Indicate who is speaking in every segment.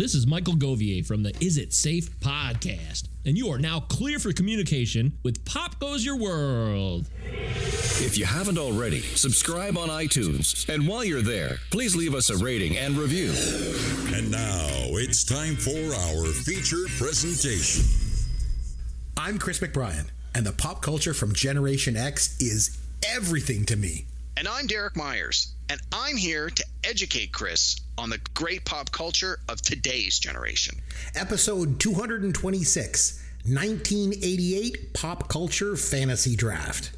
Speaker 1: This is Michael Govier from the Is It Safe podcast, and you are now clear for communication with Pop Goes Your World.
Speaker 2: If you haven't already, subscribe on iTunes. And while you're there, please leave us a rating and review.
Speaker 3: And now it's time for our feature presentation.
Speaker 4: I'm Chris McBrien, and the pop culture from Generation X is everything to me.
Speaker 5: And I'm Derek Myers, and I'm here to educate Chris on the great pop culture of today's generation.
Speaker 4: Episode 226 1988 Pop Culture Fantasy Draft.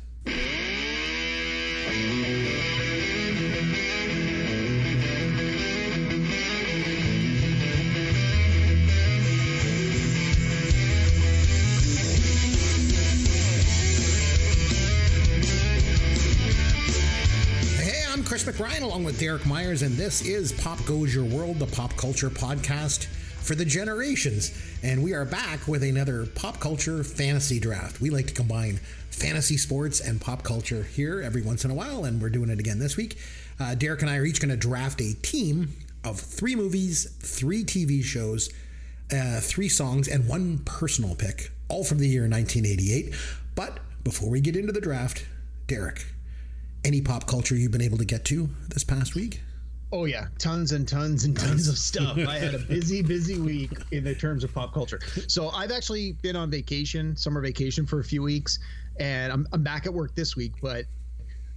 Speaker 4: Chris along with Derek Myers, and this is Pop Goes Your World, the pop culture podcast for the generations. And we are back with another pop culture fantasy draft. We like to combine fantasy sports and pop culture here every once in a while, and we're doing it again this week. Uh, Derek and I are each going to draft a team of three movies, three TV shows, uh, three songs, and one personal pick, all from the year 1988. But before we get into the draft, Derek, any pop culture you've been able to get to this past week?
Speaker 6: Oh yeah, tons and tons and tons of stuff. I had a busy, busy week in the terms of pop culture. So I've actually been on vacation, summer vacation for a few weeks, and I'm I'm back at work this week. But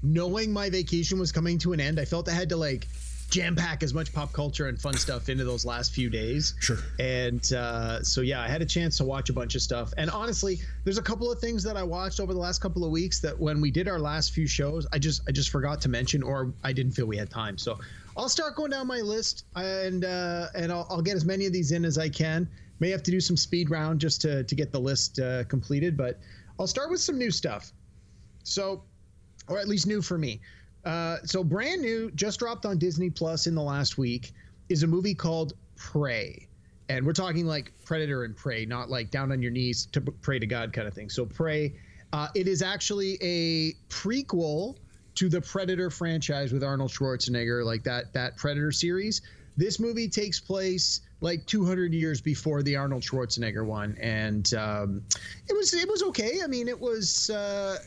Speaker 6: knowing my vacation was coming to an end, I felt I had to like jam pack as much pop culture and fun stuff into those last few days.
Speaker 4: Sure.
Speaker 6: And uh, so yeah, I had a chance to watch a bunch of stuff. And honestly, there's a couple of things that I watched over the last couple of weeks that when we did our last few shows, I just I just forgot to mention or I didn't feel we had time. So I'll start going down my list and uh, and I'll, I'll get as many of these in as I can. May have to do some speed round just to to get the list uh, completed, but I'll start with some new stuff. So, or at least new for me. Uh, so brand new, just dropped on Disney Plus in the last week, is a movie called Prey, and we're talking like Predator and Prey, not like down on your knees to pray to God kind of thing. So Prey, uh, it is actually a prequel to the Predator franchise with Arnold Schwarzenegger, like that that Predator series. This movie takes place like 200 years before the Arnold Schwarzenegger one, and um, it was it was okay. I mean, it was. Uh,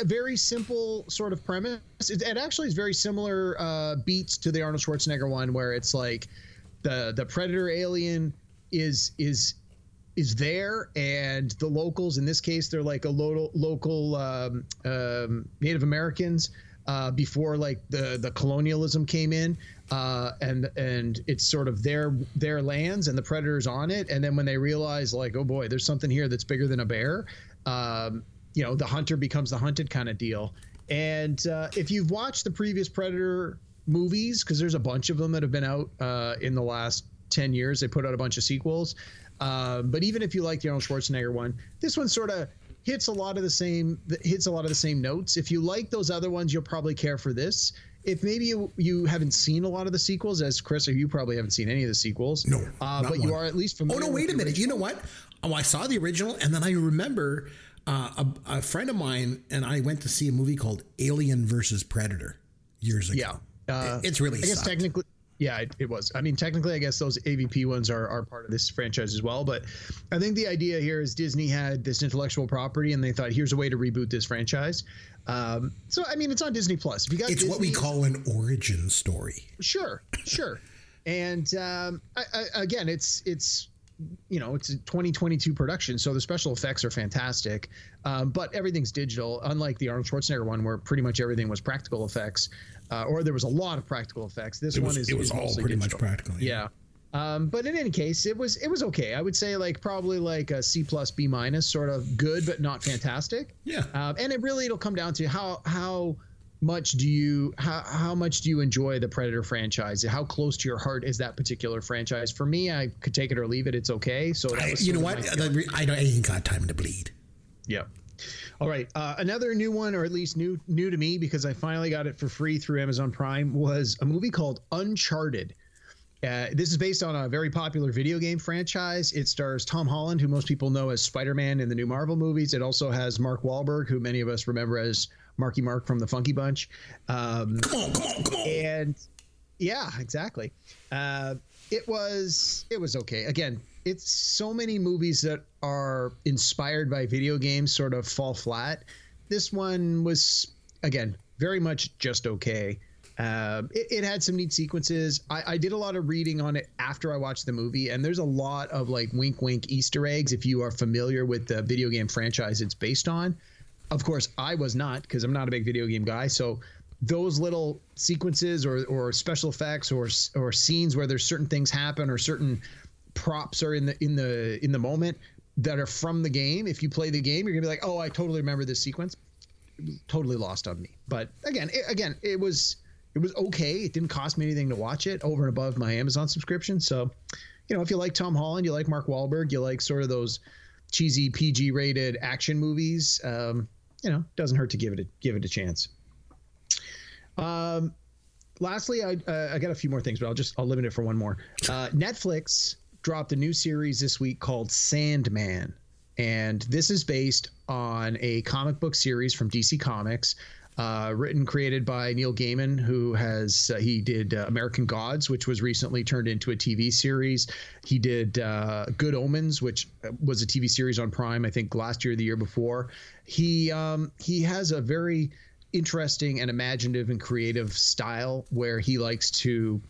Speaker 6: a very simple sort of premise. It, it actually is very similar uh, beats to the Arnold Schwarzenegger one, where it's like the the predator alien is is is there, and the locals in this case they're like a local local um, um, Native Americans. Uh, before like the the colonialism came in, uh, and and it's sort of their their lands and the predators on it, and then when they realize like oh boy, there's something here that's bigger than a bear, um, you know the hunter becomes the hunted kind of deal and uh, if you've watched the previous predator movies because there's a bunch of them that have been out uh, in the last 10 years they put out a bunch of sequels uh, but even if you like the arnold schwarzenegger one this one sort of hits a lot of the same hits a lot of the same notes if you like those other ones you'll probably care for this if maybe you, you haven't seen a lot of the sequels as chris or you probably haven't seen any of the sequels
Speaker 4: No,
Speaker 6: uh, but you are at least familiar.
Speaker 4: Oh
Speaker 6: no!
Speaker 4: Wait a minute. You know what? Oh, I saw the original, and then I remember uh, a, a friend of mine and I went to see a movie called Alien versus Predator years ago.
Speaker 6: Yeah, uh,
Speaker 4: It- it's really.
Speaker 6: I guess
Speaker 4: sucked.
Speaker 6: technically, yeah, it, it was. I mean, technically, I guess those AVP ones are, are part of this franchise as well. But I think the idea here is Disney had this intellectual property, and they thought, here's a way to reboot this franchise. Um, so, I mean, it's on Disney Plus. If you got,
Speaker 4: It's what we call an origin story.
Speaker 6: Sure, sure. And um, I, I, again, it's it's you know it's a 2022 production, so the special effects are fantastic, um, but everything's digital. Unlike the Arnold Schwarzenegger one, where pretty much everything was practical effects, uh, or there was a lot of practical effects. This
Speaker 4: It
Speaker 6: one
Speaker 4: was,
Speaker 6: is
Speaker 4: it was
Speaker 6: is
Speaker 4: all pretty much
Speaker 6: digital.
Speaker 4: practical.
Speaker 6: Yeah. Um, but in any case, it was it was okay. I would say like probably like a C plus B minus, sort of good but not fantastic.
Speaker 4: Yeah.
Speaker 6: Um, and it really it'll come down to how how much do you how, how much do you enjoy the Predator franchise? How close to your heart is that particular franchise? For me, I could take it or leave it. It's okay. So
Speaker 4: I, you know what? I, don't- I ain't got time to bleed.
Speaker 6: Yeah. All right. Uh, another new one, or at least new new to me, because I finally got it for free through Amazon Prime, was a movie called Uncharted. Uh, this is based on a very popular video game franchise. It stars Tom Holland, who most people know as Spider Man in the new Marvel movies. It also has Mark Wahlberg, who many of us remember as Marky Mark from the Funky Bunch. Um,
Speaker 4: Come on, come on, come on.
Speaker 6: and yeah, exactly. Uh, it was it was okay. Again, it's so many movies that are inspired by video games sort of fall flat. This one was again very much just okay. Uh, it, it, had some neat sequences. I, I, did a lot of reading on it after I watched the movie, and there's a lot of like wink, wink Easter eggs if you are familiar with the video game franchise it's based on. Of course, I was not because I'm not a big video game guy. So those little sequences or, or special effects or or scenes where there's certain things happen or certain props are in the in the in the moment that are from the game. If you play the game, you're gonna be like, oh, I totally remember this sequence. Totally lost on me. But again, it, again, it was it was okay. It didn't cost me anything to watch it over and above my Amazon subscription. So, you know, if you like Tom Holland, you like Mark Wahlberg, you like sort of those cheesy PG rated action movies, um, you know, doesn't hurt to give it a, give it a chance. Um, lastly, I uh, I got a few more things, but I'll just I'll limit it for one more. Uh, Netflix dropped a new series this week called Sandman, and this is based on a comic book series from DC Comics uh, written created by Neil Gaiman, who has uh, he did uh, American Gods, which was recently turned into a TV series. He did uh, Good Omens, which uh, was a TV series on Prime, I think last year, or the year before. He um, he has a very interesting and imaginative and creative style where he likes to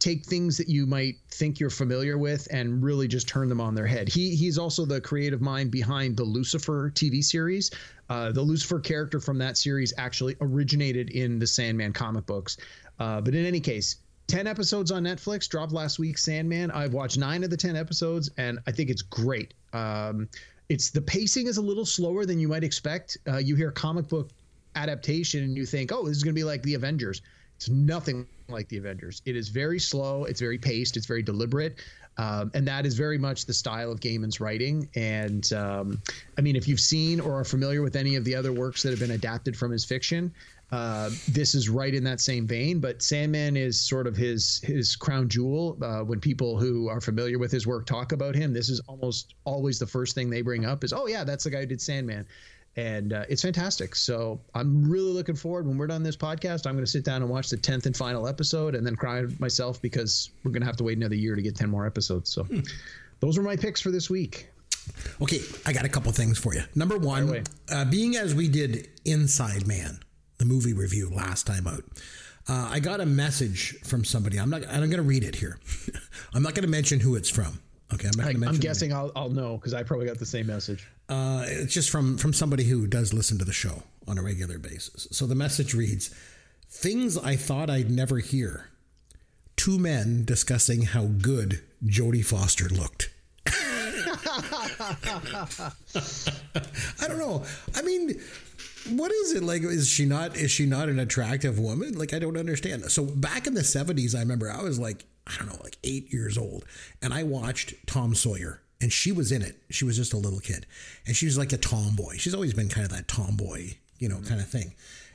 Speaker 6: take things that you might think you're familiar with and really just turn them on their head. He he's also the creative mind behind the Lucifer TV series. Uh, the Lucifer character from that series actually originated in the Sandman comic books. Uh, but in any case, 10 episodes on Netflix dropped last week. Sandman. I've watched nine of the 10 episodes, and I think it's great. Um, it's the pacing is a little slower than you might expect. Uh, you hear comic book adaptation, and you think, oh, this is going to be like the Avengers. It's nothing like the Avengers. It is very slow. It's very paced. It's very deliberate. Um, and that is very much the style of Gaiman's writing. And um, I mean, if you've seen or are familiar with any of the other works that have been adapted from his fiction, uh, this is right in that same vein. But Sandman is sort of his his crown jewel. Uh, when people who are familiar with his work talk about him, this is almost always the first thing they bring up is, "Oh yeah, that's the guy who did Sandman." And uh, it's fantastic. So I'm really looking forward. When we're done this podcast, I'm going to sit down and watch the tenth and final episode, and then cry myself because we're going to have to wait another year to get ten more episodes. So hmm. those were my picks for this week.
Speaker 4: Okay, I got a couple things for you. Number one, uh, being as we did Inside Man, the movie review last time out. Uh, I got a message from somebody. I'm not. I'm going to read it here. I'm not going to mention who it's from. Okay, I'm,
Speaker 6: I, am guessing I'll, I'll know because I probably got the same message.
Speaker 4: Uh, it's just from from somebody who does listen to the show on a regular basis. So the message reads: "Things I thought I'd never hear. Two men discussing how good Jodie Foster looked." I don't know. I mean, what is it like? Is she not? Is she not an attractive woman? Like I don't understand. So back in the seventies, I remember I was like, I don't know, like eight years old, and I watched Tom Sawyer and she was in it. She was just a little kid, and she was like a tomboy. She's always been kind of that tomboy, you know, kind of thing.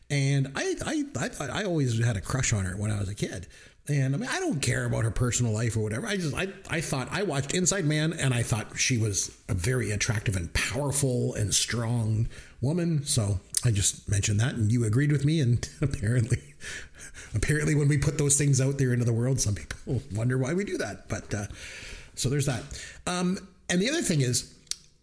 Speaker 4: And I, I, I thought I always had a crush on her when I was a kid. And I mean, I don't care about her personal life or whatever. I just, I, I thought I watched Inside Man, and I thought she was a very attractive and powerful and strong woman. So I just mentioned that, and you agreed with me. And apparently, apparently, when we put those things out there into the world, some people wonder why we do that. But uh, so there's that. Um, and the other thing is,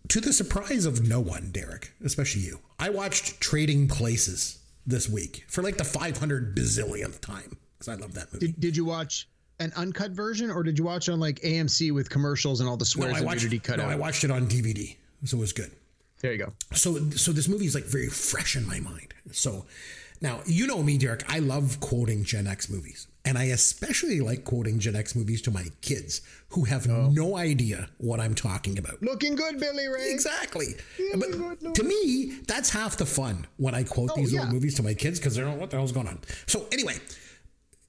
Speaker 4: to the surprise of no one, Derek, especially you, I watched Trading Places this week for like the 500 bazillionth time because I love that movie.
Speaker 6: Did, did you watch an uncut version or did you watch on like AMC with commercials and all the swears
Speaker 4: no, I watched,
Speaker 6: cut
Speaker 4: no,
Speaker 6: out?
Speaker 4: I watched it on DVD, so it was good.
Speaker 6: There you go.
Speaker 4: So, so this movie is like very fresh in my mind. So, now you know me, Derek. I love quoting Gen X movies. And I especially like quoting Gen X movies to my kids who have oh. no idea what I'm talking about.
Speaker 6: Looking good, Billy Ray.
Speaker 4: Exactly. but good, to me, that's half the fun when I quote oh, these yeah. old movies to my kids because they don't know what the hell's going on. So, anyway,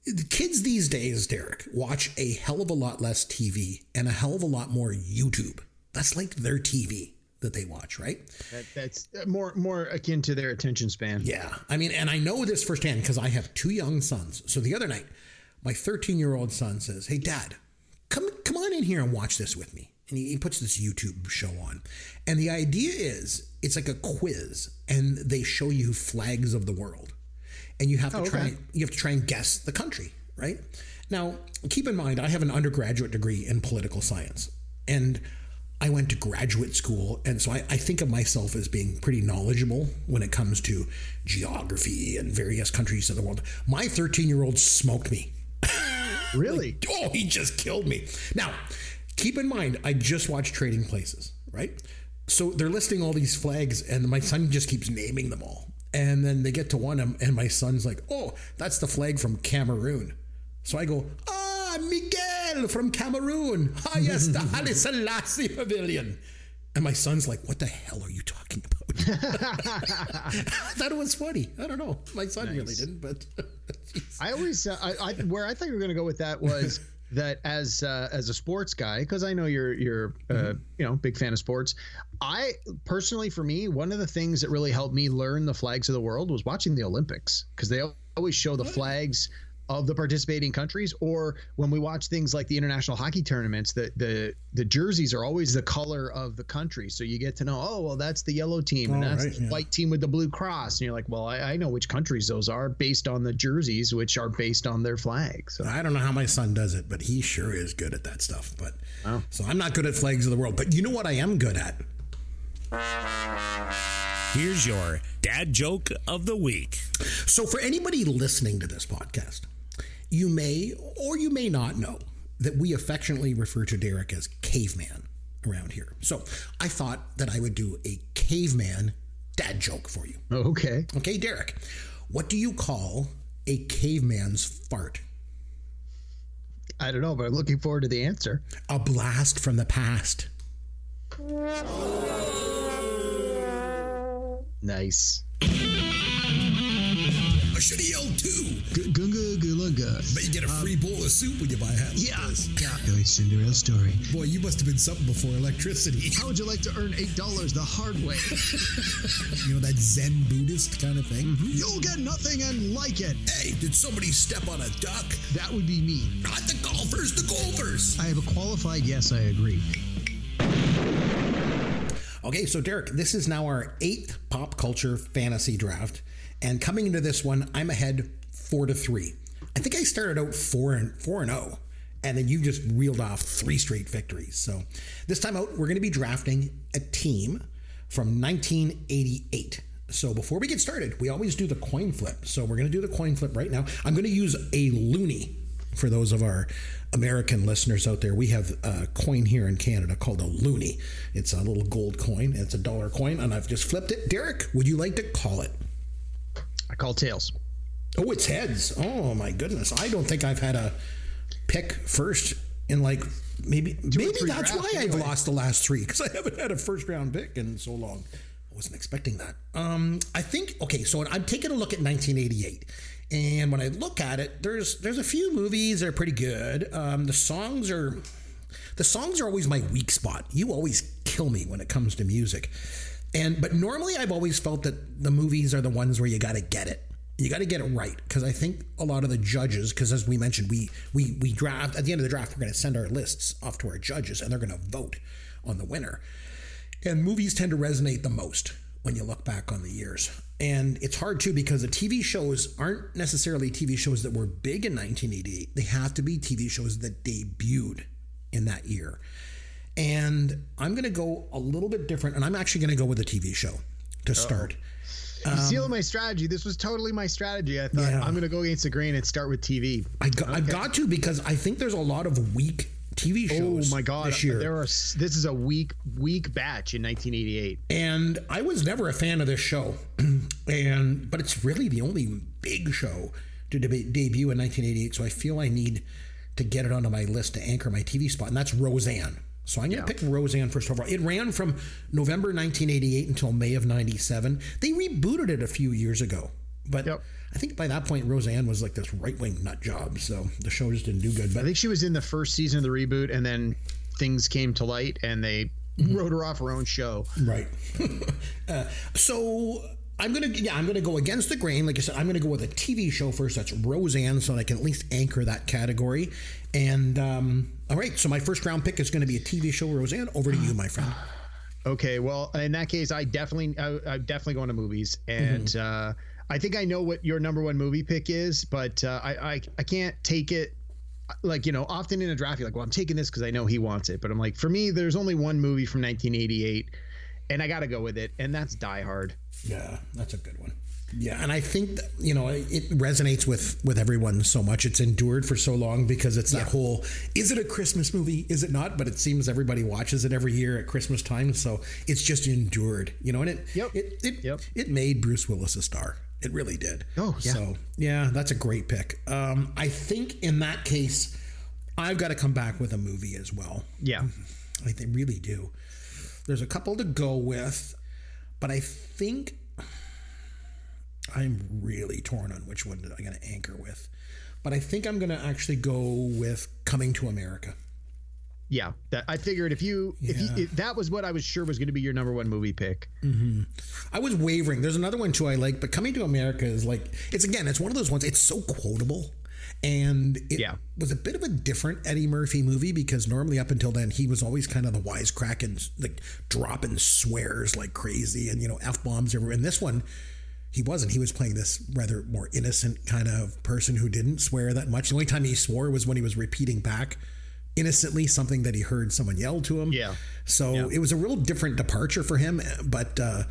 Speaker 4: the kids these days, Derek, watch a hell of a lot less TV and a hell of a lot more YouTube. That's like their TV that they watch, right?
Speaker 6: That, that's uh, more more akin to their attention span.
Speaker 4: Yeah, I mean, and I know this firsthand because I have two young sons. So the other night, my 13 year old son says, Hey, dad, come, come on in here and watch this with me. And he, he puts this YouTube show on. And the idea is it's like a quiz, and they show you flags of the world. And you have to oh, try you have to try and guess the country, right? Now, keep in mind, I have an undergraduate degree in political science, and I went to graduate school, and so I, I think of myself as being pretty knowledgeable when it comes to geography and various countries of the world. My 13 year old smoked me.
Speaker 6: Really?
Speaker 4: Oh, he just killed me. Now, keep in mind, I just watched Trading Places, right? So they're listing all these flags, and my son just keeps naming them all. And then they get to one, and and my son's like, oh, that's the flag from Cameroon. So I go, ah, Miguel from Cameroon. Ah, yes, the Haile Selassie Pavilion. And my son's like, what the hell are you talking about? I thought it was funny. I don't know. My son really didn't, but
Speaker 6: I always, uh, I, I, where I thought you were going to go with that was that as uh, as a sports guy, because I know you're you're uh, you know big fan of sports. I personally, for me, one of the things that really helped me learn the flags of the world was watching the Olympics because they always show the flags of the participating countries or when we watch things like the international hockey tournaments the the the jerseys are always the color of the country so you get to know oh well that's the yellow team and
Speaker 4: Oh,
Speaker 6: that's
Speaker 4: right,
Speaker 6: the
Speaker 4: yeah.
Speaker 6: white team with the blue cross and you're like well I, I know which countries those are based on the jerseys which are based on their flags so
Speaker 4: I don't know how my son does it, but he sure is good at that stuff. But so I'm not good at flags of the world. But you know what I am good at?
Speaker 7: Here's your dad joke of the week.
Speaker 4: So for anybody listening to this podcast, you may or you may not know that we affectionately refer to Derek as caveman around here. So I thought that I would do a caveman dad joke for you.
Speaker 6: Oh, okay
Speaker 4: Okay, Derek, what do you call a caveman's fart?
Speaker 6: i don't know but i'm looking forward to the answer
Speaker 4: A blast from the past.
Speaker 6: nice
Speaker 8: should have yelled too.
Speaker 6: gunga gulunga
Speaker 8: But you get a free bowl of soup when you buy a half.
Speaker 6: yeah yeah Billy Cinderella story
Speaker 8: Boy, you must have been something before electricity.
Speaker 6: how would you like to earn eight dollars the hard way
Speaker 8: You know, that Zen Buddhist kind of thing. Mm-hmm.
Speaker 6: you'll get nothing and like it
Speaker 8: Hey, did somebody step on a duck?
Speaker 6: that would be me
Speaker 8: Not the golfers, the golfers.
Speaker 6: I have a qualified yes, I agree.
Speaker 4: Okay, so Derek, this is now our eighth pop culture fantasy draft, and coming into this one, I'm ahead four to three. I think I started out four and four and zero, and then you just reeled off three straight victories. So this time out, we're going to be drafting a team from 1988. So before we get started, we always do the coin flip. So we're going to do the coin flip right now. I'm going to use a loonie for those of our American listeners out there, we have a coin here in Canada called a loonie. It's a little gold coin. It's a dollar coin, and I've just flipped it. Derek, would you like to call it?
Speaker 6: I call tails.
Speaker 4: Oh, it's heads. Oh my goodness! I don't think I've had a pick first in like maybe maybe
Speaker 6: three
Speaker 4: that's why
Speaker 6: drafts
Speaker 4: I've lost the last three because I haven't had a first round pick in so long. I wasn't expecting that. Um, I think okay. So I'm taking a look at 1988, and when I look at it, there's there's a few movies that are pretty good. Um, the songs are the songs are always my weak spot. You always kill me when it comes to music. And but normally I've always felt that the movies are the ones where you got to get it. You got to get it right because I think a lot of the judges because as we mentioned we we we draft at the end of the draft we're going to send our lists off to our judges and they're going to vote on the winner. And movies tend to resonate the most when you look back on the years. And it's hard too because the TV shows aren't necessarily TV shows that were big in 1988. They have to be TV shows that debuted in that year. And I'm going to go a little bit different, and I'm actually going to go with a TV show to start.
Speaker 6: You stealing my strategy. This was totally my strategy. I thought
Speaker 4: Um, Yeah.
Speaker 6: I'm going to go against the grain and start with TV.
Speaker 4: I got, I've got to because I think there's a lot of weak TV shows.
Speaker 6: Oh my god!
Speaker 4: this year.
Speaker 6: There are. This is a weak, weak batch in 1988.
Speaker 4: and I was never a fan of this show, and but it's really the only big show to deb- debut in 1988. So I feel I need to get it onto my list to anchor my TV spot, and that's Roseanne. So I'm going to pick Roseanne first of all. It ran from November 1988 until May of '97. They rebooted it a few years ago, but
Speaker 6: Yep.
Speaker 4: I think by that point Roseanne was like this right wing nut job, so the show just didn't do good. But I
Speaker 6: think she was in the first season of the reboot, and then things came to light, and they
Speaker 4: Mm-hmm.
Speaker 6: wrote her off her own show.
Speaker 4: Right. uh, so I'm gonna yeah I'm gonna go against the grain. Like I said, I'm gonna go with a TV show first. That's Roseanne, so that I can at least anchor that category. And um, all right, so my first round pick is going to be a TV show, Roseanne. Over to you, my friend.
Speaker 6: Okay, well, in that case, I definitely, I, I'm definitely going to movies, and
Speaker 4: Mm-hmm.
Speaker 6: uh, I think I know what your number one movie pick is, but uh, I, I, I can't take it like you know, often in a draft, you're like, well, I'm taking this because I know he wants it. But I'm like, for me, there's only one movie from 1988, and I got to go with it, and that's Die Hard.
Speaker 4: Yeah, that's a good one. Yeah, and I think that, you know it resonates with with everyone so much. It's endured for so long because it's that yeah. whole is it a Christmas movie? Is it not? But it seems everybody watches it every year at Christmas time, so it's just endured. You know, and it
Speaker 6: yep.
Speaker 4: it it,
Speaker 6: yep.
Speaker 4: it made Bruce Willis a star. It really did.
Speaker 6: Oh, yeah.
Speaker 4: So yeah, that's a great pick. Um, I think in that case, I've got to come back with a movie as well.
Speaker 6: Yeah,
Speaker 4: I they really do. There's a couple to go with, but I think I'm really torn on which one I'm going to anchor with. But I think I'm going to actually go with Coming to America.
Speaker 6: Yeah, that I figured if you yeah. if, you, if that was what I was sure was going to be your number one movie pick.
Speaker 4: Mm-hmm. I was wavering. There's another one too I like, but Coming to America is like it's again it's one of those ones. It's so quotable, and it
Speaker 6: yeah.
Speaker 4: was a bit of a different Eddie Murphy movie because normally up until then he was always kind of the wisecracking, like dropping swears like crazy and you know f bombs everywhere. And this one he wasn't. He was playing this rather more innocent kind of person who didn't swear that much. The only time he swore was when he was repeating back innocently something that he heard someone yell to him.
Speaker 6: Yeah.
Speaker 4: So
Speaker 6: yeah.
Speaker 4: it was a real different departure for him. But uh,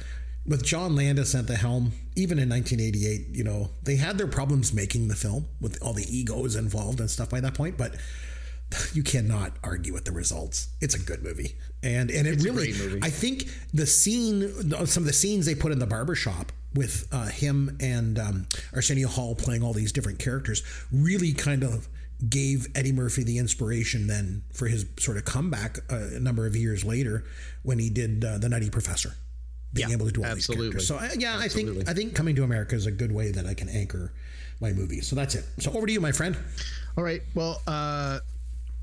Speaker 4: with John Landis at the helm, even in 1988, you know, they had their problems making the film with all the egos involved and stuff by that point. But you cannot argue with the results. It's a good movie. And and it
Speaker 6: it's
Speaker 4: really I think the scene some of the scenes they put in the barbershop with uh, him and um, Arsenio Hall playing all these different characters really kind of gave Eddie Murphy the inspiration then for his sort of comeback uh, a number of years later when he did uh, the Nutty Professor, being
Speaker 6: yeah,
Speaker 4: able to do all
Speaker 6: absolutely.
Speaker 4: these characters. So yeah,
Speaker 6: absolutely.
Speaker 4: I think I think Coming to America is a good way that I can anchor my movie. So that's it. So over to you, my friend.
Speaker 6: All right. Well, uh,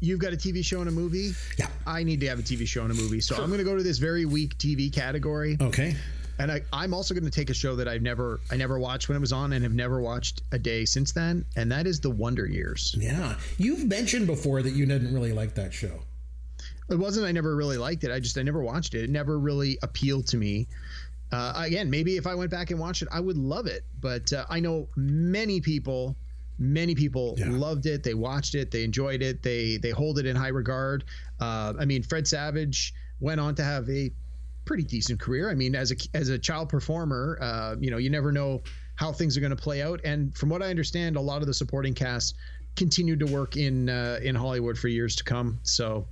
Speaker 6: you've got a TV show and a movie.
Speaker 4: Yeah.
Speaker 6: I need to have a TV show and a movie. So sure. I'm going to go to this very weak TV category.
Speaker 4: Okay
Speaker 6: and I, I'm also going to take a show that I've never I never watched when it was on and have never watched a day since then, and that is The Wonder Years.
Speaker 4: Yeah, you've mentioned before that you didn't really like that show.
Speaker 6: It wasn't I never really liked it. I just I never watched it. It never really appealed to me. Uh, again, maybe if I went back and watched it, I would love it. But uh, I know many people, many people yeah. loved it. They watched it. They enjoyed it. They they hold it in high regard. Uh, I mean, Fred Savage went on to have a pretty decent career. I mean, as a as a child performer, uh, you know, you never know how things are going to play out. And from what I understand, a lot of the supporting cast continued to work in uh, in Hollywood for years to come. So,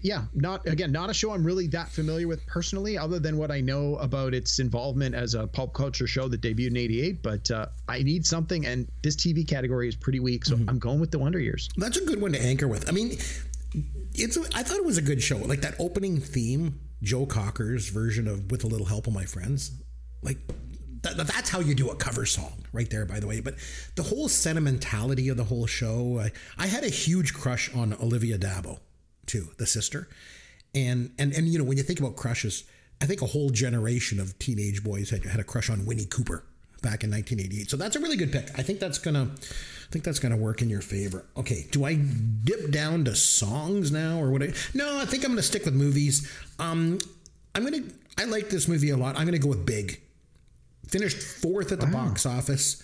Speaker 6: yeah, not again, not a show I'm really that familiar with personally, other than what I know about its involvement as a pulp culture show that debuted in '88. But uh, I need something, and this TV category is pretty weak, so mm-hmm. I'm going with the Wonder Years.
Speaker 4: That's a good one to anchor with. I mean, it's. I thought it was a good show. Like that opening theme Joe Cocker's version of "With a Little Help of My Friends." Like that, that's how you do a cover song, right there. By the way, but the whole sentimentality of the whole show, I, I had a huge crush on Olivia d'Abo, too, the sister, and and and you know when you think about crushes, I think a whole generation of teenage boys had had a crush on Winnie Cooper back in 1988. So that's a really good pick. I think that's gonna, I think that's gonna work in your favor. Okay, do I dip down to songs now or what? I, no, I think I'm gonna stick with movies. Um, I'm gonna, I like this movie a lot. I'm gonna go with Big. Finished fourth at the wow. box office.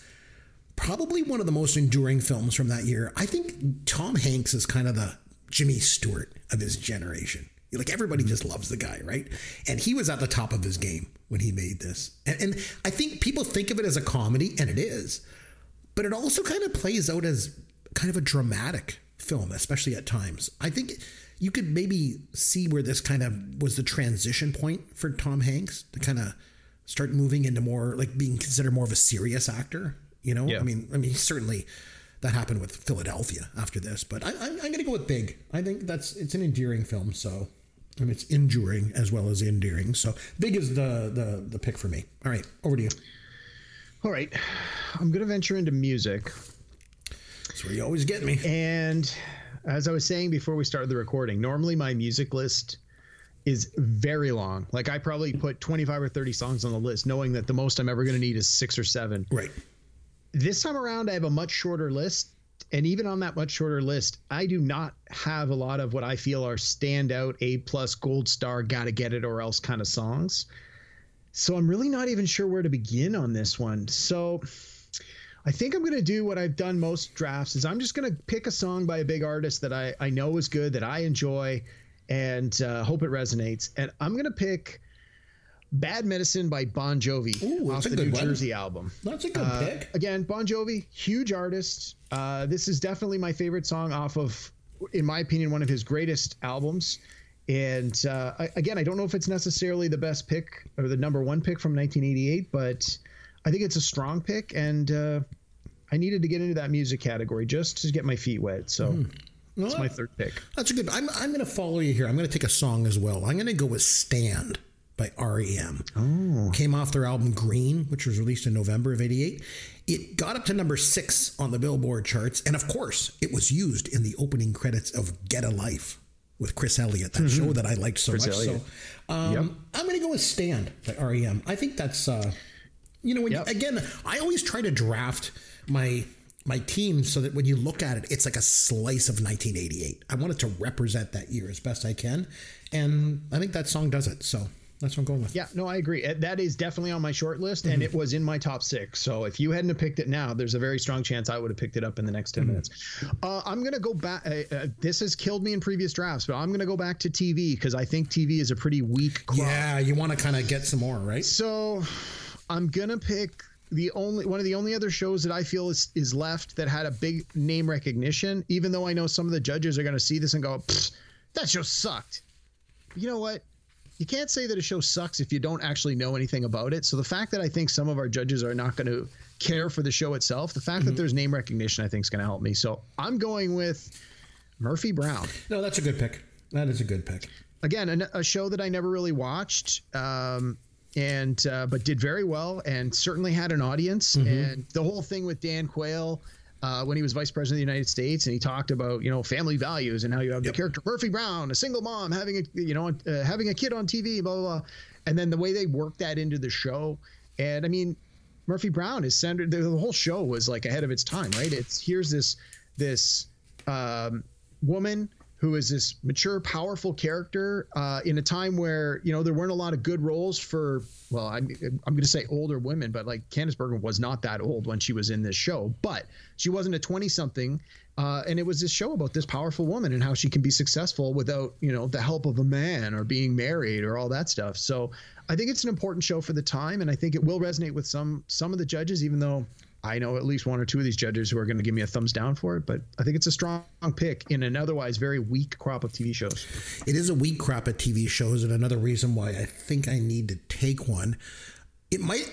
Speaker 4: Probably one of the most enduring films from that year. I think Tom Hanks is kind of the Jimmy Stewart of his generation. Like everybody mm-hmm. just loves the guy, right? And he was at the top of his game when he made this. And, and, I think people think of it as a comedy, and it is, but it also kind of plays out as kind of a dramatic film, especially at times. I think you could maybe see where this kind of was the transition point for Tom Hanks to kind of start moving into more like being considered more of a serious actor. You know,
Speaker 6: yeah.
Speaker 4: I mean, I mean, certainly that happened with Philadelphia after this, but I, am going to go with Big. I think that's it's an endearing film, so and it's enduring as well as endearing. So big is the the the pick for me. All right, over to you.
Speaker 6: All right, I'm gonna venture into music.
Speaker 4: That's where you always get me.
Speaker 6: And as I was saying before we started the recording, normally my music list is very long. Like I probably put 25 or 30 songs on the list, knowing that the most I'm ever going to need is six or seven.
Speaker 4: Right.
Speaker 6: This time around, I have a much shorter list and even on that much shorter list, I do not have a lot of what I feel are standout A plus gold star, gotta get it or else kind of songs. So I'm really not even sure where to begin on this one. So I think I'm going to do what I've done most drafts is I'm just going to pick a song by a big artist that I, I know is good, that I enjoy, and uh, hope it resonates. And I'm going to pick Bad Medicine by Bon Jovi
Speaker 4: Ooh,
Speaker 6: off the New
Speaker 4: one.
Speaker 6: Jersey album.
Speaker 4: That's a good
Speaker 6: Uh,
Speaker 4: pick.
Speaker 6: Again, Bon Jovi, huge artist. Uh, this is definitely my favorite song off of, in my opinion, one of his greatest albums. And uh, I, again, I don't know if it's necessarily the best pick or the number one pick from 1988, but I think it's a strong pick. And uh, I needed to get into that music category just to get my feet wet. So
Speaker 4: Hmm.
Speaker 6: that's my third pick.
Speaker 4: That's a good. I'm I'm going to follow you here. I'm going to take a song as well. I'm going to go with "Stand" by REM. Oh. Came off their album Green, which was released in November of '88. It got up to number six on the Billboard charts, and of course, it was used in the opening credits of "Get a Life" with Chris Elliott, that show that I liked so
Speaker 6: Chris
Speaker 4: much.
Speaker 6: Elliott.
Speaker 4: So, um,
Speaker 6: Yep.
Speaker 4: I'm going to go with "Stand" by REM. I think that's. Uh, you know, when
Speaker 6: Yep.
Speaker 4: you, again, I always try to draft my my team so that when you look at it, it's like a slice of 1988. I want it to represent that year as best I can, and I think that song does it. So that's what I'm going with.
Speaker 6: Yeah, no, I agree. That is definitely on my short list, and it was in my top six. So if you hadn't picked it now, there's a very strong chance I would have picked it up in the next 10 minutes. Uh, I'm gonna go back. Uh, uh, this has killed me in previous drafts, but I'm gonna go back to TV because I think TV is a pretty weak. Crop.
Speaker 4: Yeah, you want to kind of get some more, right?
Speaker 6: So I'm gonna pick the only one of the only other shows that I feel is is left that had a big name recognition. Even though I know some of the judges are gonna see this and go, "That show sucked." You know what? You can't say that a show sucks if you don't actually know anything about it. So the fact that I think some of our judges are not going to care for the show itself, the fact that there's name recognition, I think is going to help me. So I'm going with Murphy Brown
Speaker 4: No, that's a good pick. That is a good pick.
Speaker 6: again a, a show that I never really watched, um, and uh, but did very well and certainly had an audience. And the whole thing with Dan Quayle. Uh, when he was vice president of the United States, and he talked about you know family values and how you have the character Murphy Brown, a single mom having a you know uh, having a kid on TV, blah, blah blah, and then the way they worked that into the show, and I mean Murphy Brown is centered. The, the whole show was like ahead of its time, right? It's here's this this um, woman who is this mature, powerful character uh, in a time where you know there weren't a lot of good roles for. Well, I'm I'm going to say older women, but like Candice Bergen was not that old when she was in this show, but she wasn't a twenty something, uh, and it was this show about this powerful woman and how she can be successful without you know the help of a man or being married or all that stuff. So I think it's an important show for the time, and I think it will resonate with some some of the judges, even though I know at least one or two of these judges who are going to give me a thumbs down for it, but I think it's a strong pick in an otherwise very weak crop of TV shows.
Speaker 4: It is a weak crop of TV shows, and another reason why I think I need to take one. It might.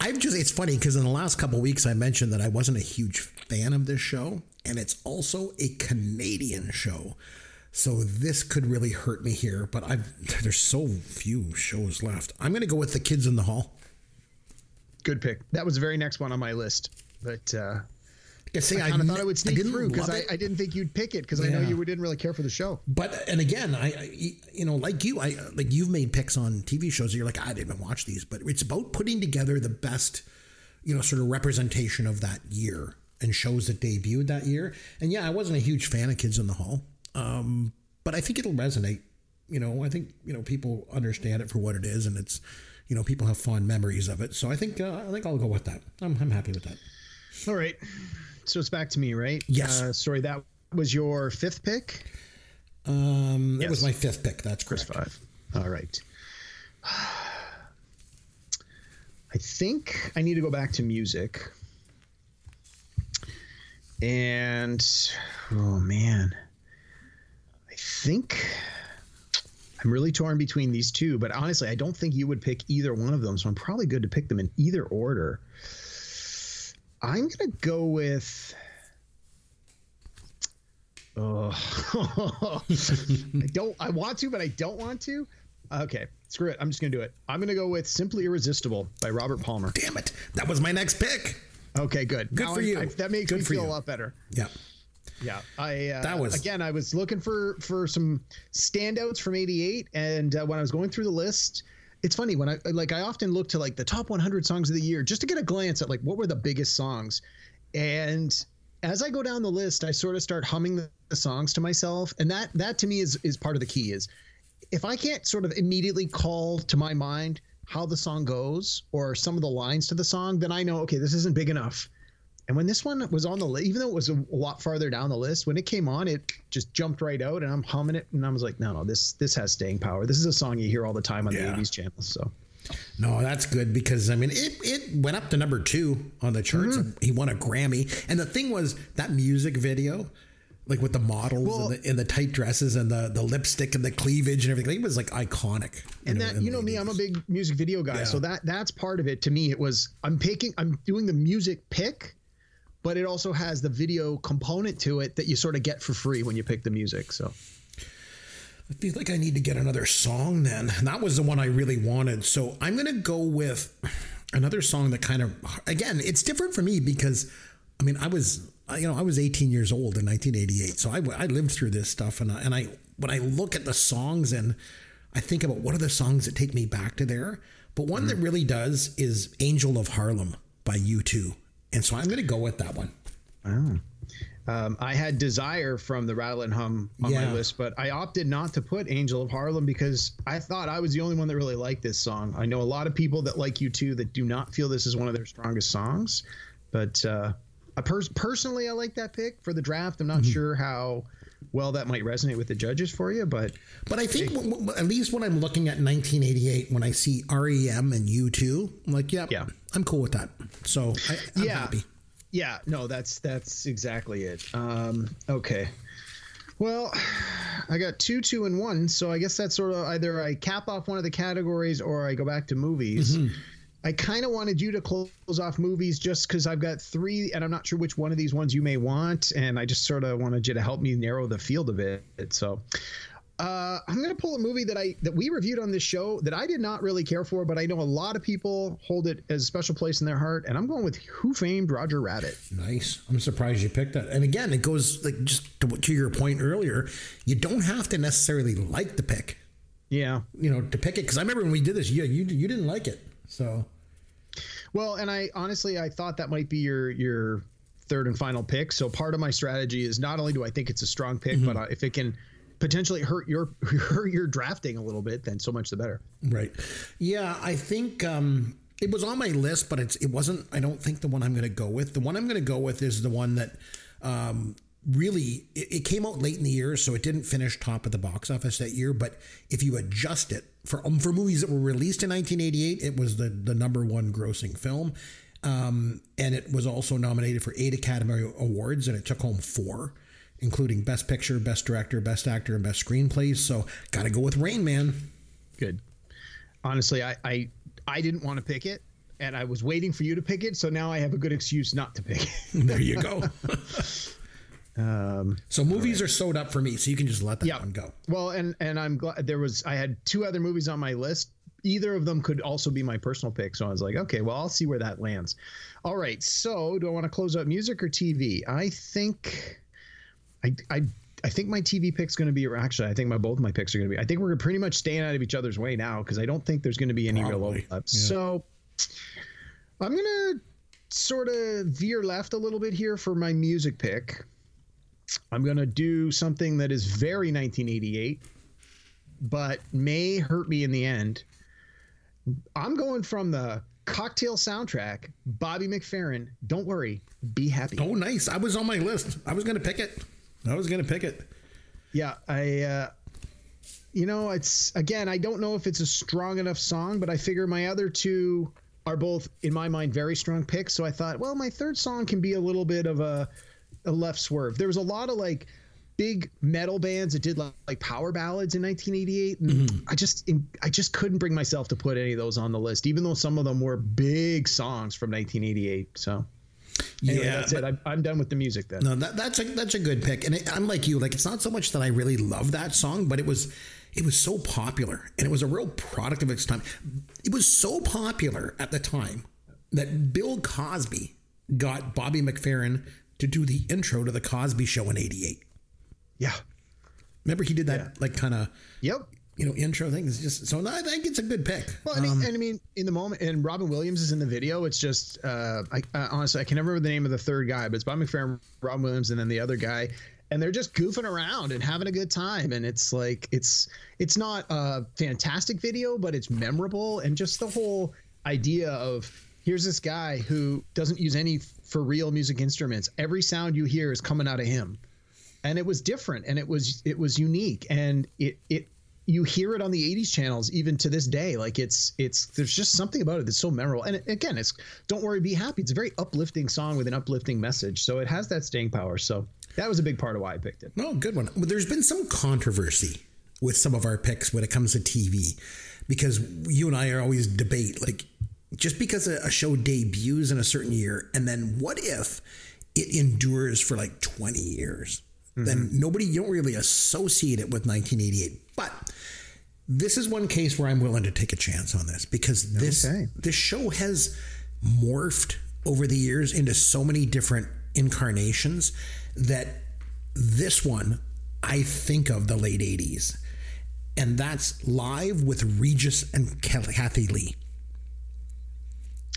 Speaker 4: I've just. It's funny because in the last couple weeks I mentioned that I wasn't a huge fan of this show, and it's also a Canadian show. So this could really hurt me here, but I've there's so few shows left. I'm going to go with the Kids in the Hall.
Speaker 6: Good pick. That was the very next one on my list, but uh,
Speaker 4: I say
Speaker 6: I kind of thought it would sneak
Speaker 4: didn't
Speaker 6: through because I. I didn't think you'd pick it because I know you didn't really care for the show.
Speaker 4: But and again, I, I you know like you, I like you've made picks on TV shows. You're like I didn't even watch these, but it's about putting together the best, you know, sort of representation of that year and shows that debuted that year. And yeah, I wasn't a huge fan of Kids in the Hall, um, but I think it'll resonate. You know, I think you know people understand it for what it is, and it's you know people have fond memories of it. So I think uh, I think I'll go with that. I'm, I'm happy with that.
Speaker 6: All right, so it's back to me, right?
Speaker 4: Yes.
Speaker 6: Uh, sorry, that was your fifth pick.
Speaker 4: Um, that
Speaker 6: Yes.
Speaker 4: was my fifth pick. That's
Speaker 6: Chris
Speaker 4: correct.
Speaker 6: five. All right. I think I need to go back to music. And oh man. I think I'm really torn between these two, but honestly, I don't think you would pick either one of them, so I'm probably good to pick them in either order. I'm gonna go with Oh, I don't. I want to, but I don't want to. Okay, screw it. I'm just gonna do it. I'm gonna go with "Simply Irresistible" by Robert Palmer.
Speaker 4: Damn it! That was my next pick.
Speaker 6: Okay, good.
Speaker 4: Good
Speaker 6: Now
Speaker 4: for
Speaker 6: I'm-
Speaker 4: you.
Speaker 6: I- that makes
Speaker 4: Good
Speaker 6: me feel
Speaker 4: you.
Speaker 6: a lot better.
Speaker 4: Yeah.
Speaker 6: Yeah, I uh,
Speaker 4: That was-
Speaker 6: again. I was looking for for some standouts from '88, and uh, when I was going through the list, it's funny when I like I often look to like the top 100 songs of the year just to get a glance at like what were the biggest songs, and as I go down the list, I sort of start humming the, the songs to myself, and that that to me is is part of the key is if I can't sort of immediately call to my mind how the song goes or some of the lines to the song, then I know okay, this isn't big enough. And when this one was on the list, even though it was a, lot farther down the list, when it came on, it just jumped right out, and I'm humming it, and I was like, no, no, this this has staying power. This is a song you hear all the time on
Speaker 4: Yeah.
Speaker 6: the 80s channels. So
Speaker 4: No, that's good because I mean it, it went up to number two on the charts. Mm-hmm. He won a Grammy, and the thing was that music video, like with the models
Speaker 6: Well-
Speaker 4: and, the, and the tight dresses and the, the lipstick and the cleavage and everything, it was like iconic.
Speaker 6: and
Speaker 4: know,
Speaker 6: that you know me i'm a big music video guy
Speaker 4: Yeah.
Speaker 6: so that that's part of it to me it was i'm picking i'm doing the music pick but it also has the video component to it that you sort of get for free when you pick the music so
Speaker 4: I feel like I need to get another song then. And that was the one I really wanted. So I'm going to go with another song that kind of, again, it's different for me because, I mean, I was, you know, I was 18 years old in 1988. So I, I lived through this stuff. And I, and I, when I look at the songs and I think about what are the songs that take me back to there, but one that mm-hmm. really does is Angel of Harlem by U2. And so I'm going to go with that one.
Speaker 6: um, i had desire from the rattle and hum on
Speaker 4: Yeah.
Speaker 6: my list but i opted not to put angel of harlem because i thought i was the only one that really liked this song i know a lot of people that like U2 that do not feel this is one of their strongest songs but uh, I pers- personally i like that pick for the draft i'm not sure how well that might resonate with the judges for you but
Speaker 4: But I think w- w- at least when I'm looking at 1988, when I see REM and U2, I'm like, yeah,
Speaker 6: Yeah.
Speaker 4: I'm cool with that. So I, I'm
Speaker 6: Yeah.
Speaker 4: happy.
Speaker 6: Yeah, no, that's that's exactly it. Um, okay. Well, I got two, two, and one, so I guess that's sort of either I cap off one of the categories or I go back to movies. I kind of wanted you to close off movies just because I've got three, and I'm not sure which one of these ones you may want, and I just sort of wanted you to help me narrow the field of it. So, uh, I'm going to pull a movie that I that we reviewed on this show that I did not really care for, but I know a lot of people hold it as a special place in their heart, and I'm going with Who Framed Roger Rabbit.
Speaker 4: Nice. I'm surprised you picked that. And again, it goes like just to, to your point earlier. You don't have to necessarily like the pick,
Speaker 6: Yeah.
Speaker 4: you know, to pick it. Because I remember when we did this, you you you didn't like it. So
Speaker 6: Well, and I honestly I thought that might be your your third and final pick. So part of my strategy is not only do I think it's a strong pick, but uh, if it can potentially hurt your hurt your drafting a little bit, then so much the better.
Speaker 4: right, yeah, I think um, it was on my list, but it's it wasn't. I don't think the one I'm going to go with. The one I'm going to go with is the one that. Um, Really, it, it came out late in the year, so it didn't finish top of the box office that year. But if you adjust it for um, for movies that were released in 1988, it was the the number one grossing film. Um, and it was also nominated for eight Academy Awards, and it took home four, including Best Picture, Best Director, Best Actor, and Best Screenplays. So, got to go with Rain Man.
Speaker 6: Good. Honestly, I I, I didn't want to pick it. And I was waiting for you to pick it, so now I have a good excuse not to pick it.
Speaker 4: There you go.
Speaker 6: Um,
Speaker 4: so movies are sewed up for me, so you can just let that
Speaker 6: Yeah.
Speaker 4: one go.
Speaker 6: Well, and and I'm glad there was I had two other movies on my list. Either of them could also be my personal pick. So I was like, okay, well, I'll see where that lands. All right. So do I want to close out music or TV? I think I I I think my TV pick's going to be or actually I think my both my picks are going to be. I think we're pretty much staying out of each other's way now because I don't think there's going to be any real
Speaker 4: Probably,
Speaker 6: overlap.
Speaker 4: yeah.
Speaker 6: So I'm going to sort of veer left a little bit here for my music pick. I'm going to do something that is very 1988, but may hurt me in the end. I'm going from the cocktail soundtrack, Bobby McFerrin. Don't worry, be happy.
Speaker 4: Oh, nice. I was on my list. I was going to pick it. I was going to pick it.
Speaker 6: Yeah, I, uh, you know, it's again, I don't know if it's a strong enough song, but I figure my other two are both, in my mind, very strong picks. So I thought, well, my third song can be a little bit of a, a left swerve. There was a lot of like big metal bands that did like, like power ballads in 1988, and mm-hmm. I just, I just couldn't bring myself to put any of those on the list, even though some of them were big songs from 1988. So. Anyway,
Speaker 4: Yeah,
Speaker 6: that's it. I'm, I'm done with the music then.
Speaker 4: No, that, that's a that's a good pick, and it, I'm like you. Like it's not so much that I really love that song, but it was it was so popular, and it was a real product of its time. It was so popular at the time that Bill Cosby got Bobby McFerrin to do the intro to the Cosby Show in '88.
Speaker 6: Yeah.
Speaker 4: Remember he did that like kind of
Speaker 6: Yep.
Speaker 4: you know intro thing. It's just so I think it's a good pick.
Speaker 6: Well, I mean,
Speaker 4: Um,
Speaker 6: and I mean, in the moment, and Robin Williams is in the video. It's just, uh, I uh, honestly, I can never remember the name of the third guy, but it's Bob McFerrin, Robin Williams, and then the other guy. and they're just goofing around and having a good time and it's like it's it's not a fantastic video but it's memorable and just the whole idea of here's this guy who doesn't use any for real music instruments. Every sound you hear is coming out of him. And it was different and it was it was unique. And it it you hear it on the 80s channels even to this day. Like it's it's there's just something about it that's so memorable. And again it's don't worry be happy. It's a very uplifting song with an uplifting message. So it has that staying power. So that was a big part of why i picked it.
Speaker 4: No, good one. Well, there's been some controversy with some of our picks when it comes to TV because you and I are always debate like just because a, a show debuts in a certain year and then what if it endures for like 20 years? Mm-hmm. Then nobody you don't really associate it with 1988. But this is one case where I'm willing to take a chance on this because this
Speaker 6: Okay.
Speaker 4: this show has morphed over the years into so many different incarnations that this one I think of the late 80s. And that's live with Regis and Kathie Lee.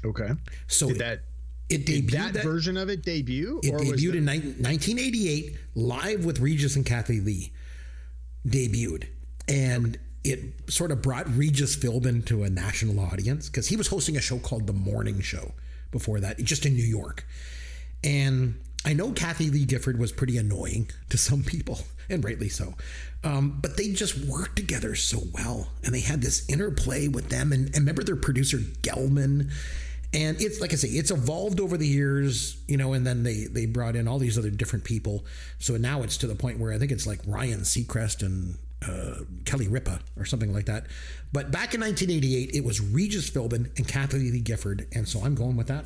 Speaker 6: Okay
Speaker 4: So
Speaker 6: did that
Speaker 4: it debuted
Speaker 6: that,
Speaker 4: that-
Speaker 6: version of it debut
Speaker 4: It debuted in ni- 1988, live with Regis and Kathie Lee. Debuted, and it sort of brought Regis Philbin to a national audience because he was hosting a show called The Morning Show before that, just in New York. And I know Kathie Lee Gifford was pretty annoying to some people, and rightly so. Um, but they just worked together so well, and they had this interplay with them. And, and remember their producer Gelman, and it's like I say, it's evolved over the years, you know. And then they they brought in all these other different people. So now it's to the point where I think it's like Ryan Seacrest and uh, Kelly Ripa or something like that. But back in 1988, it was Regis Philbin and Kathie Lee Gifford, and so I'm going with that.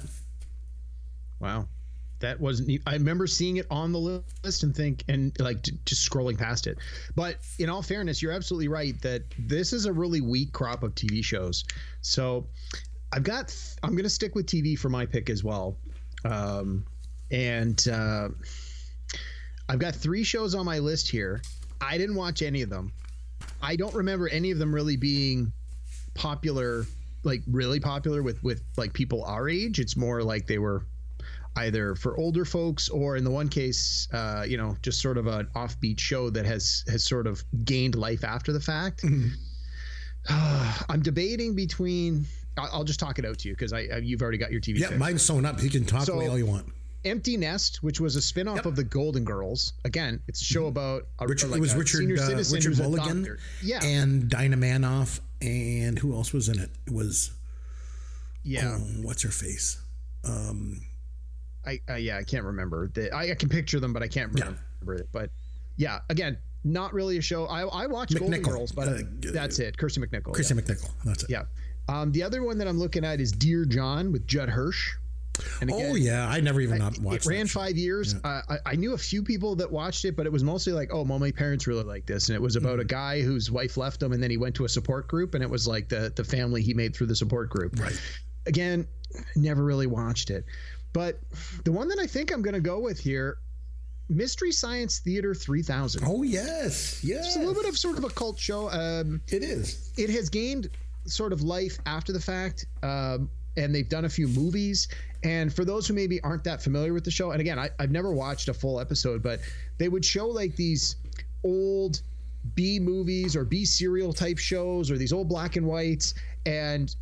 Speaker 6: Wow. That wasn't. i remember seeing it on the list and think and like just scrolling past it. But in all fairness, you're absolutely right that this is a really weak crop of TV shows. So I've got. I'm going to stick with TV for my pick as well. Um, and uh, I've got three shows on my list here. I didn't watch any of them. I don't remember any of them really being popular like really popular with with like people our age it's more like they were either for older folks or in the one case uh you know just sort of an offbeat show that has has sort of gained life after the fact i'm debating between I'll, I'll just talk it out to you because I, I you've already got your tv
Speaker 4: Yeah,
Speaker 6: pick.
Speaker 4: mine's sewn up. You can talk
Speaker 6: So-
Speaker 4: away all you want.
Speaker 6: Empty Nest, which was a spin-off of the Golden Girls. Again, it's a show about a,
Speaker 4: Richard,
Speaker 6: like
Speaker 4: it was Richard
Speaker 6: senior
Speaker 4: uh,
Speaker 6: citizen
Speaker 4: Richard
Speaker 6: who's a
Speaker 4: Mulligan,
Speaker 6: doctor. Yeah,
Speaker 4: and Dinah Manoff, and who else was in it? It was
Speaker 6: yeah.
Speaker 4: oh, what's her face? Um,
Speaker 6: I, I yeah, I can't remember. The, I, I can picture them, but I can't remember it. But yeah, again, not really a show. I I watched Golden Girls, but
Speaker 4: Uh,
Speaker 6: that's it. Kristy McNichol.
Speaker 4: Christian
Speaker 6: yeah.
Speaker 4: McNichol. That's it.
Speaker 6: yeah. Um, the other one that I'm looking at is Dear John with Judd Hirsch. And
Speaker 4: oh yeah, I never even not
Speaker 6: it ran
Speaker 4: that
Speaker 6: five years. Uh, I, I knew a few people that watched it, but it was mostly like, oh, well, my parents really like this, and it was about a
Speaker 4: Mm-hmm.
Speaker 6: guy whose wife left him, and then he went to a support group, and it was like the the family he made through the support group.
Speaker 4: Right.
Speaker 6: Again, never really watched it, but the one that I think I'm going to go with here, Mystery Science Theater 3000.
Speaker 4: Oh yes, yes.
Speaker 6: It's a little bit of sort of a cult show. Um,
Speaker 4: It is.
Speaker 6: it has gained sort of life after the fact um, and they've done a few movies and for those who maybe aren't that familiar with the show and again I, i've never watched a full episode but they would show like these old b movies or b serial type shows or these old black and whites and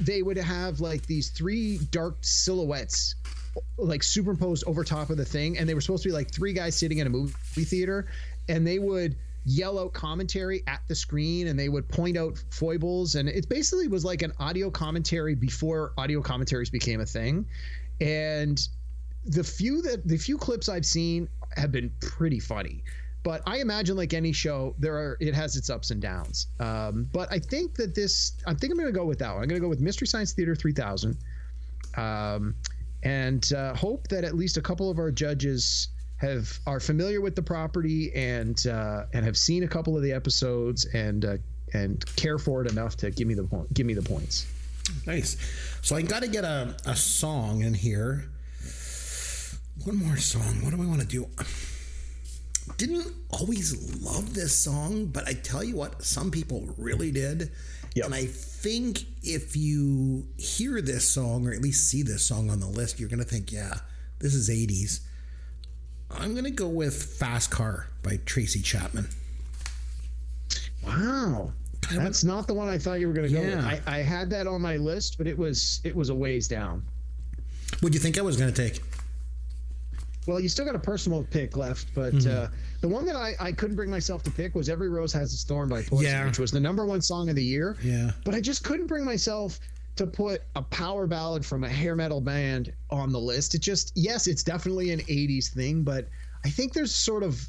Speaker 6: they would have like these three dark silhouettes like superimposed over top of the thing and they were supposed to be like three guys sitting in a movie theater and they would yell out commentary at the screen and they would point out foibles and it basically was like an audio commentary before audio commentaries became a thing and the few that the few clips I've seen have been pretty funny. But I imagine, like any show, there are it has its ups and downs. Um, but I think that this, I think I'm going to go with that one. I'm going to go with Mystery Science Theater 3000, um, and uh, hope that at least a couple of our judges have are familiar with the property and uh, and have seen a couple of the episodes and uh, and care for it enough to give me the point, give me the points.
Speaker 4: Nice. So I got to get a, a song in here. One more song. What do I want to do? Didn't always love this song, but I tell you what, some people really did.
Speaker 6: Yep.
Speaker 4: And I think if you hear this song or at least see this song on the list, you're going to think, yeah, this is 80s. I'm gonna go with Fast Car by Tracy Chapman.
Speaker 6: Wow. That's not the one I thought you were going to go with. I, I had that on my list, but it was it was a ways down.
Speaker 4: What do you think I was gonna take?
Speaker 6: Well, you still got a personal pick left, but
Speaker 4: Mm-hmm.
Speaker 6: uh, the one that I, I couldn't bring myself to pick was "Every Rose Has Its Thorn" by Poison,
Speaker 4: Yeah.
Speaker 6: which was the number one song of the year.
Speaker 4: Yeah.
Speaker 6: But I just couldn't bring myself to put a power ballad from a hair metal band on the list. It just yes, it's definitely an '80s thing, but I think there's sort of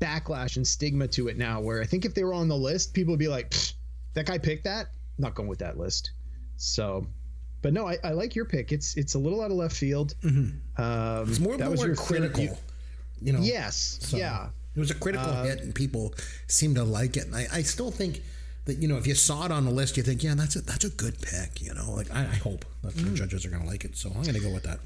Speaker 6: backlash and stigma to it now. Where I think if they were on the list, people would be like, "That guy picked that. Not going with that list." So. But no, I, I like your pick. It's it's a little out of left field. Mm-hmm. Um,
Speaker 4: It's more,
Speaker 6: that
Speaker 4: more
Speaker 6: was your
Speaker 4: critical.
Speaker 6: third-
Speaker 4: you know.
Speaker 6: Yes.
Speaker 4: So,
Speaker 6: yeah.
Speaker 4: It was a critical uh, hit, and people seem to like it. And I, I still think that you know, if you saw it on the list, you think, yeah, that's a that's a good pick. You know, like I, I hope that the mm. judges are going to like it. So I'm going to go with that.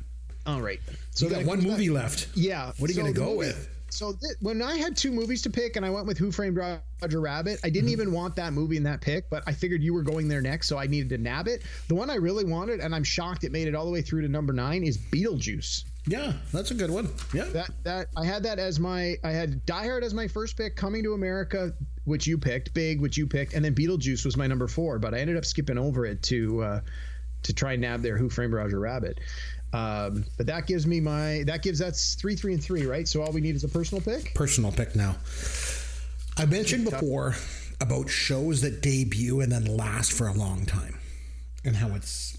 Speaker 6: All right.
Speaker 4: So you got one
Speaker 6: comes back-
Speaker 4: movie left.
Speaker 6: Yeah.
Speaker 4: What are you
Speaker 6: so
Speaker 4: going to go
Speaker 6: movie-
Speaker 4: with?
Speaker 6: So th- when I had two movies to pick, and I went with Who Framed Roger Rabbit, I
Speaker 4: Mm-hmm.
Speaker 6: didn't even want that movie in that pick, but I figured you were going there next, so I needed to nab it. The one I really wanted, and I'm shocked it made it all the way through to number nine, is Beetlejuice.
Speaker 4: Yeah, that's a good one. Yeah.
Speaker 6: That that I had that as my I had Die Hard as my first pick, Coming to America, which you picked, Big, which you picked, and then Beetlejuice was my number four, but I ended up skipping over it to uh, to try and nab their Who Framed Roger Rabbit. Um, but that gives me my that gives that's three, three, and three, right? So all we need is a personal pick.
Speaker 4: personal pick now. I mentioned before about shows that debut and then last for a long time and how it's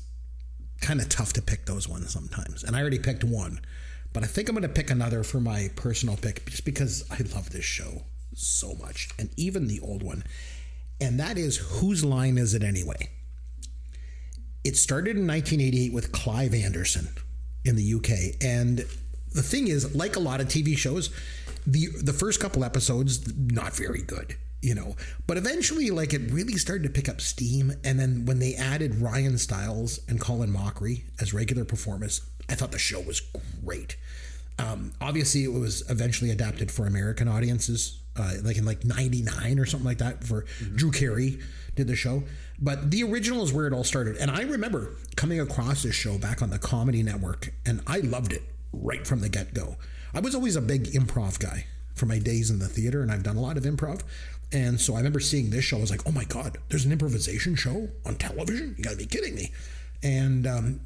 Speaker 4: kind of tough to pick those ones sometimes. And I already picked one, but I think I'm going to pick another for my personal pick just because I love this show so much and even the old one. And that is Whose Line Is It Anyway? It started in 1988 with Clive Anderson in the UK. And the thing is, like a lot of TV shows, the the first couple episodes not very good, you know. But eventually, like it really started to pick up steam. And then when they added Ryan Stiles and Colin Mochrie as regular performers, I thought the show was great. Um, obviously, it was eventually adapted for American audiences, uh, like in like '99 or something like that. For Drew Carey did the show, but the original is where it all started. And I remember coming across this show back on the Comedy Network, and I loved it right from the get go. I was always a big improv guy from my days in the theater, and I've done a lot of improv. And so I remember seeing this show. I was like, "Oh my god, there's an improvisation show on television! You got to be kidding me!" And um,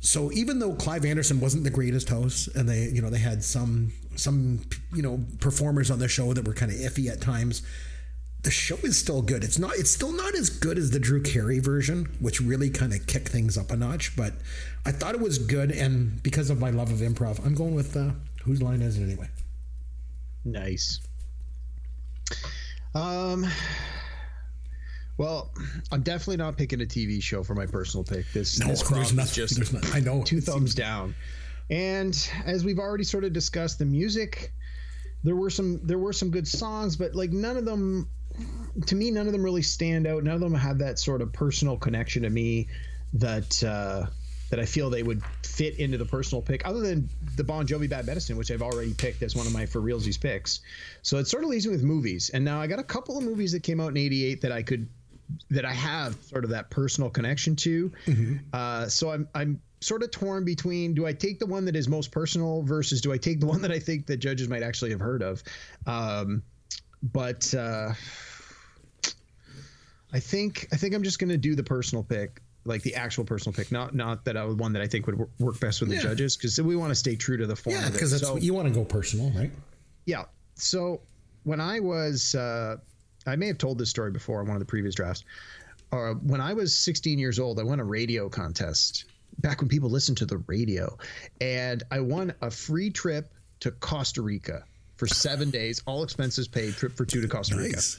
Speaker 4: so even though Clive Anderson wasn't the greatest host, and they, you know, they had some some you know performers on the show that were kind of iffy at times, the show is still good. It's not. It's still not as good as the Drew Carey version, which really kind of kicked things up a notch. But I thought it was good, and because of my love of improv, I'm going with uh, whose line is it anyway?
Speaker 6: Nice. Um. Well, I'm definitely not picking a TV show for my personal pick. This
Speaker 4: No,
Speaker 6: this
Speaker 4: there's nothing-
Speaker 6: just
Speaker 4: there's not- I know.
Speaker 6: two thumbs down. And as we've already sort of discussed, the music there were some there were some good songs, but like none of them to me none of them really stand out. None of them have that sort of personal connection to me that uh, that I feel they would fit into the personal pick, other than the Bon Jovi Bad Medicine, which I've already picked as one of my for realsies picks. So it sort of leaves me with movies, and now I got a couple of movies that came out in '88 that I could that I have sort of that personal connection to. Uh, so I'm I'm sort of torn between do I take the one that is most personal versus do I take the one that I think that judges might actually have heard of. Um, but uh, I think I think I'm just going to do the personal pick, like the actual personal pick, not not that I would one that I think would work best with the judges because we want to stay true to the form.
Speaker 4: Yeah, because that's
Speaker 6: So-
Speaker 4: what you want to go personal, right?
Speaker 6: yeah. So when I was, uh, I may have told this story before on one of the previous drafts. Uh, when I was 16 years old, I won a radio contest back when people listened to the radio, and I won a free trip to Costa Rica for seven days, all expenses paid, trip for two to Costa Rica.
Speaker 4: Nice.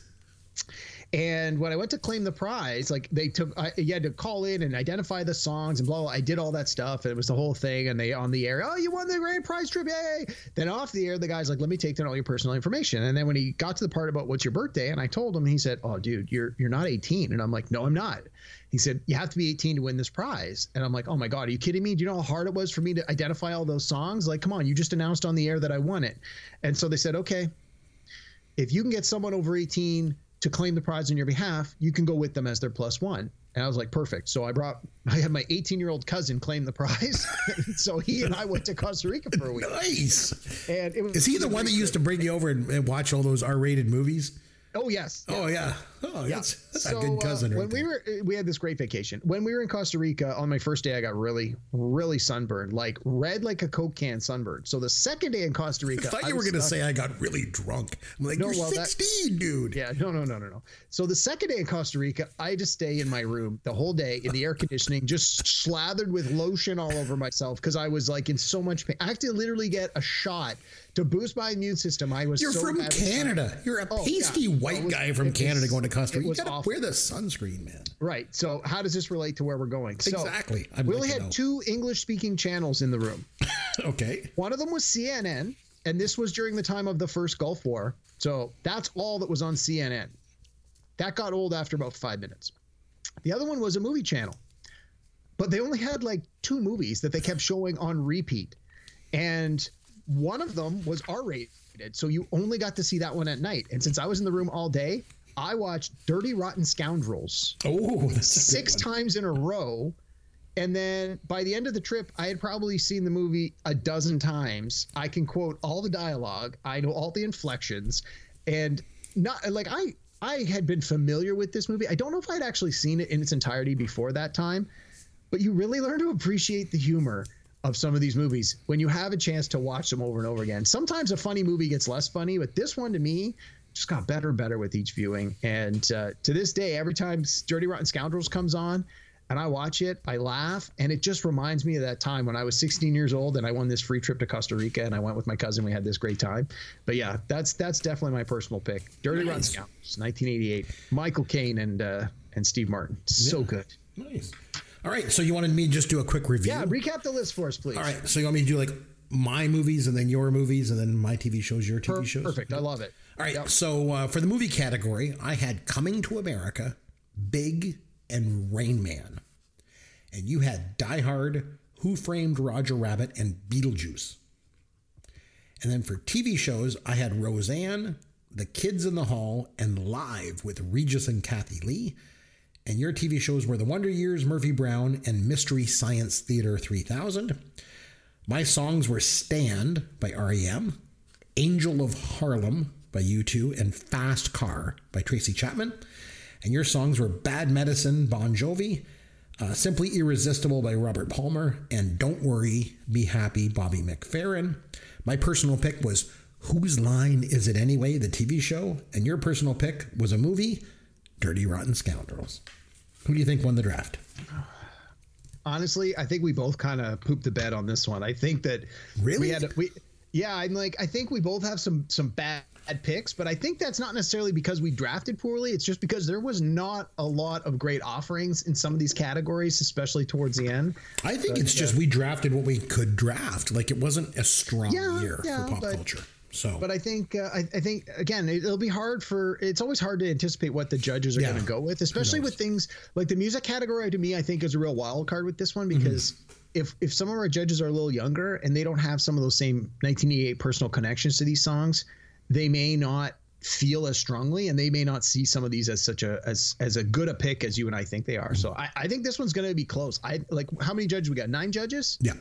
Speaker 6: And when I went to claim the prize, like they took, I, you had to call in and identify the songs and blah, blah. I did all that stuff. And it was the whole thing. And they on the air, oh, you won the grand prize trip. Yay. Then off the air, the guy's like, let me take down all your personal information. And then when he got to the part about what's your birthday, and I told him, he said, oh, dude, you're, you're not 18. And I'm like, no, I'm not. He said, you have to be 18 to win this prize. And I'm like, oh my God, are you kidding me? Do you know how hard it was for me to identify all those songs? Like, come on, you just announced on the air that I won it. And so they said, okay, if you can get someone over 18 to claim the prize on your behalf, you can go with them as their plus one. And I was like, perfect. So I brought, I had my 18 year old cousin claim the prize. so he and I went to Costa Rica for a week.
Speaker 4: Nice.
Speaker 6: And it was,
Speaker 4: Is he the one that used to bring you over and, and watch all those R-rated movies?
Speaker 6: Oh yes.
Speaker 4: Oh yeah. Oh,
Speaker 6: Yeah.
Speaker 4: that's, that's
Speaker 6: so,
Speaker 4: a good cousin.
Speaker 6: uh,
Speaker 4: right
Speaker 6: when we were, uh, we had this great vacation. When we were in Costa Rica on my first day, I got really, really sunburned, like red like a Coke can sunburned. So the second day in Costa Rica,
Speaker 4: I thought you were going to say I got really drunk. I'm like,
Speaker 6: No,
Speaker 4: you're
Speaker 6: well, that-
Speaker 4: 16, dude.
Speaker 6: Yeah, no, no, no, no, no. So the second day in Costa Rica, I had to stay in my room the whole day in the air conditioning, just slathered with lotion all over myself because I was like in so much pain. I had to literally get a shot to boost my immune system. I was
Speaker 4: You're
Speaker 6: so
Speaker 4: from Canada. You're a
Speaker 6: Oh,
Speaker 4: pasty white
Speaker 6: was-
Speaker 4: guy from Canada
Speaker 6: was-
Speaker 4: going to Costa Rica. You got to wear the sunscreen, man.
Speaker 6: Right. So how does this relate to where we're going? So
Speaker 4: Exactly.
Speaker 6: We only had
Speaker 4: know.
Speaker 6: two English speaking channels in the room.
Speaker 4: Okay.
Speaker 6: One of them was CNN, and this was during the time of the first Gulf War. So that's all that was on CNN. That got old after about five minutes. The other one was a movie channel, but they only had like two movies that they kept showing on repeat. And one of them was R rated. So you only got to see that one at night. And since I was in the room all day, I watched Dirty Rotten Scoundrels
Speaker 4: Oh, that's a good
Speaker 6: six times in a row. And then by the end of the trip, I had probably seen the movie a dozen times. I can quote all the dialogue. I know all the inflections, and not like I I had been familiar with this movie. I don't know if I'd actually seen it in its entirety before that time, but you really learn to appreciate the humor of some of these movies when you have a chance to watch them over and over again. Sometimes a funny movie gets less funny, but this one to me just got better and better with each viewing. And uh, to this day, every time Dirty Rotten Scoundrels comes on and I watch it, I laugh. And it just reminds me of that time when I was 16 years old and I won this free trip to Costa Rica and I went with my cousin. We had this great time. But yeah, that's that's definitely my personal pick. Dirty Rotten Scoundrels, 1988. Michael Caine and uh, and Steve Martin. So good.
Speaker 4: Nice. All right. So you wanted me to just do a quick review?
Speaker 6: Yeah, recap the list for us, please.
Speaker 4: All right. So you want me to do like my movies and then your movies and then my TV shows, your TV shows?
Speaker 6: Perfect. I love it.
Speaker 4: All right.
Speaker 6: Yep.
Speaker 4: So uh, for the movie category, I had Coming to America, Big, and Rain Man. And you had Die Hard, Who Framed Roger Rabbit, and Beetlejuice. And then for TV shows, I had Roseanne, The Kids in the Hall, and Live with Regis and Kathie Lee. And your TV shows were The Wonder Years, Murphy Brown, and Mystery Science Theater 3000. My songs were Stand by REM, Angel of Harlem by U2, and Fast Car by Tracy Chapman. And your songs were Bad Medicine, Bon Jovi, uh, Simply Irresistible by Robert Palmer, and Don't Worry, Be Happy, Bobby McFerrin. My personal pick was Whose Line Is It Anyway, the TV show, and your personal pick was a movie, Dirty Rotten Scoundrels. Who do you think won the draft?
Speaker 6: honestly, I think we both kind of pooped the bed on this one. I think that
Speaker 4: Really?
Speaker 6: we had we yeah, I'm like I think we both have some some bad picks, but I think that's not necessarily because we drafted poorly. It's just because there was not a lot of great offerings in some of these categories, especially towards the end.
Speaker 4: I think it's just we drafted what we could draft. Like it wasn't a strong
Speaker 6: Yeah,
Speaker 4: year
Speaker 6: yeah,
Speaker 4: for pop
Speaker 6: but-
Speaker 4: culture. So,
Speaker 6: But I think uh, I, I think again it, it'll be hard for it's always hard to anticipate what the judges are
Speaker 4: Yeah.
Speaker 6: going to go with, especially with things like the music category. To me, I think is a real wild card with this one
Speaker 4: Mm-hmm.
Speaker 6: because if if some of our judges are a little younger and they don't have some of those same 1988 personal connections to these songs, they may not feel as strongly and they may not see some of these as such a as as a good a pick as you and I think they are. So I, I think this one's going to be close. I like how many judges we got? Nine judges.
Speaker 4: yeah.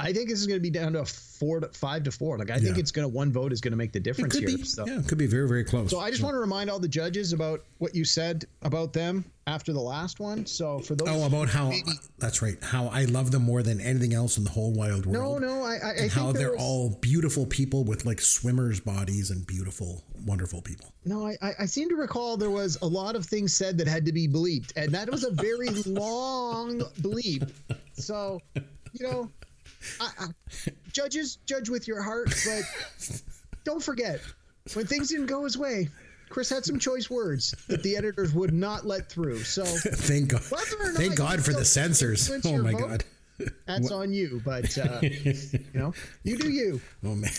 Speaker 6: I think this is going to be down to a four to five to four. Like I think it's going to one vote is going to make the difference here.
Speaker 4: be,
Speaker 6: So.
Speaker 4: yeah, it could be very, very close.
Speaker 6: So I just want to remind all the judges about what you said about them after the last one. So for those,
Speaker 4: Oh, about how
Speaker 6: maybe-
Speaker 4: that's right. How I love them more than anything else in the whole wild world.
Speaker 6: no, I, I, I
Speaker 4: and
Speaker 6: think
Speaker 4: how they're
Speaker 6: was-
Speaker 4: all beautiful people with like swimmers' bodies and beautiful, wonderful people.
Speaker 6: No, I, I- I seem to recall there was a lot of things said that had to be bleeped, and that was a very long bleep. So, you know, I, judges judge with your heart, but don't forget when things didn't go his way. Chris had some choice words that the editors would not let through. So
Speaker 4: Thank God.
Speaker 6: Not
Speaker 4: Thank God for the censors. Oh my
Speaker 6: vote,
Speaker 4: God.
Speaker 6: that's on you. But uh, you know, you do you.
Speaker 4: Oh man.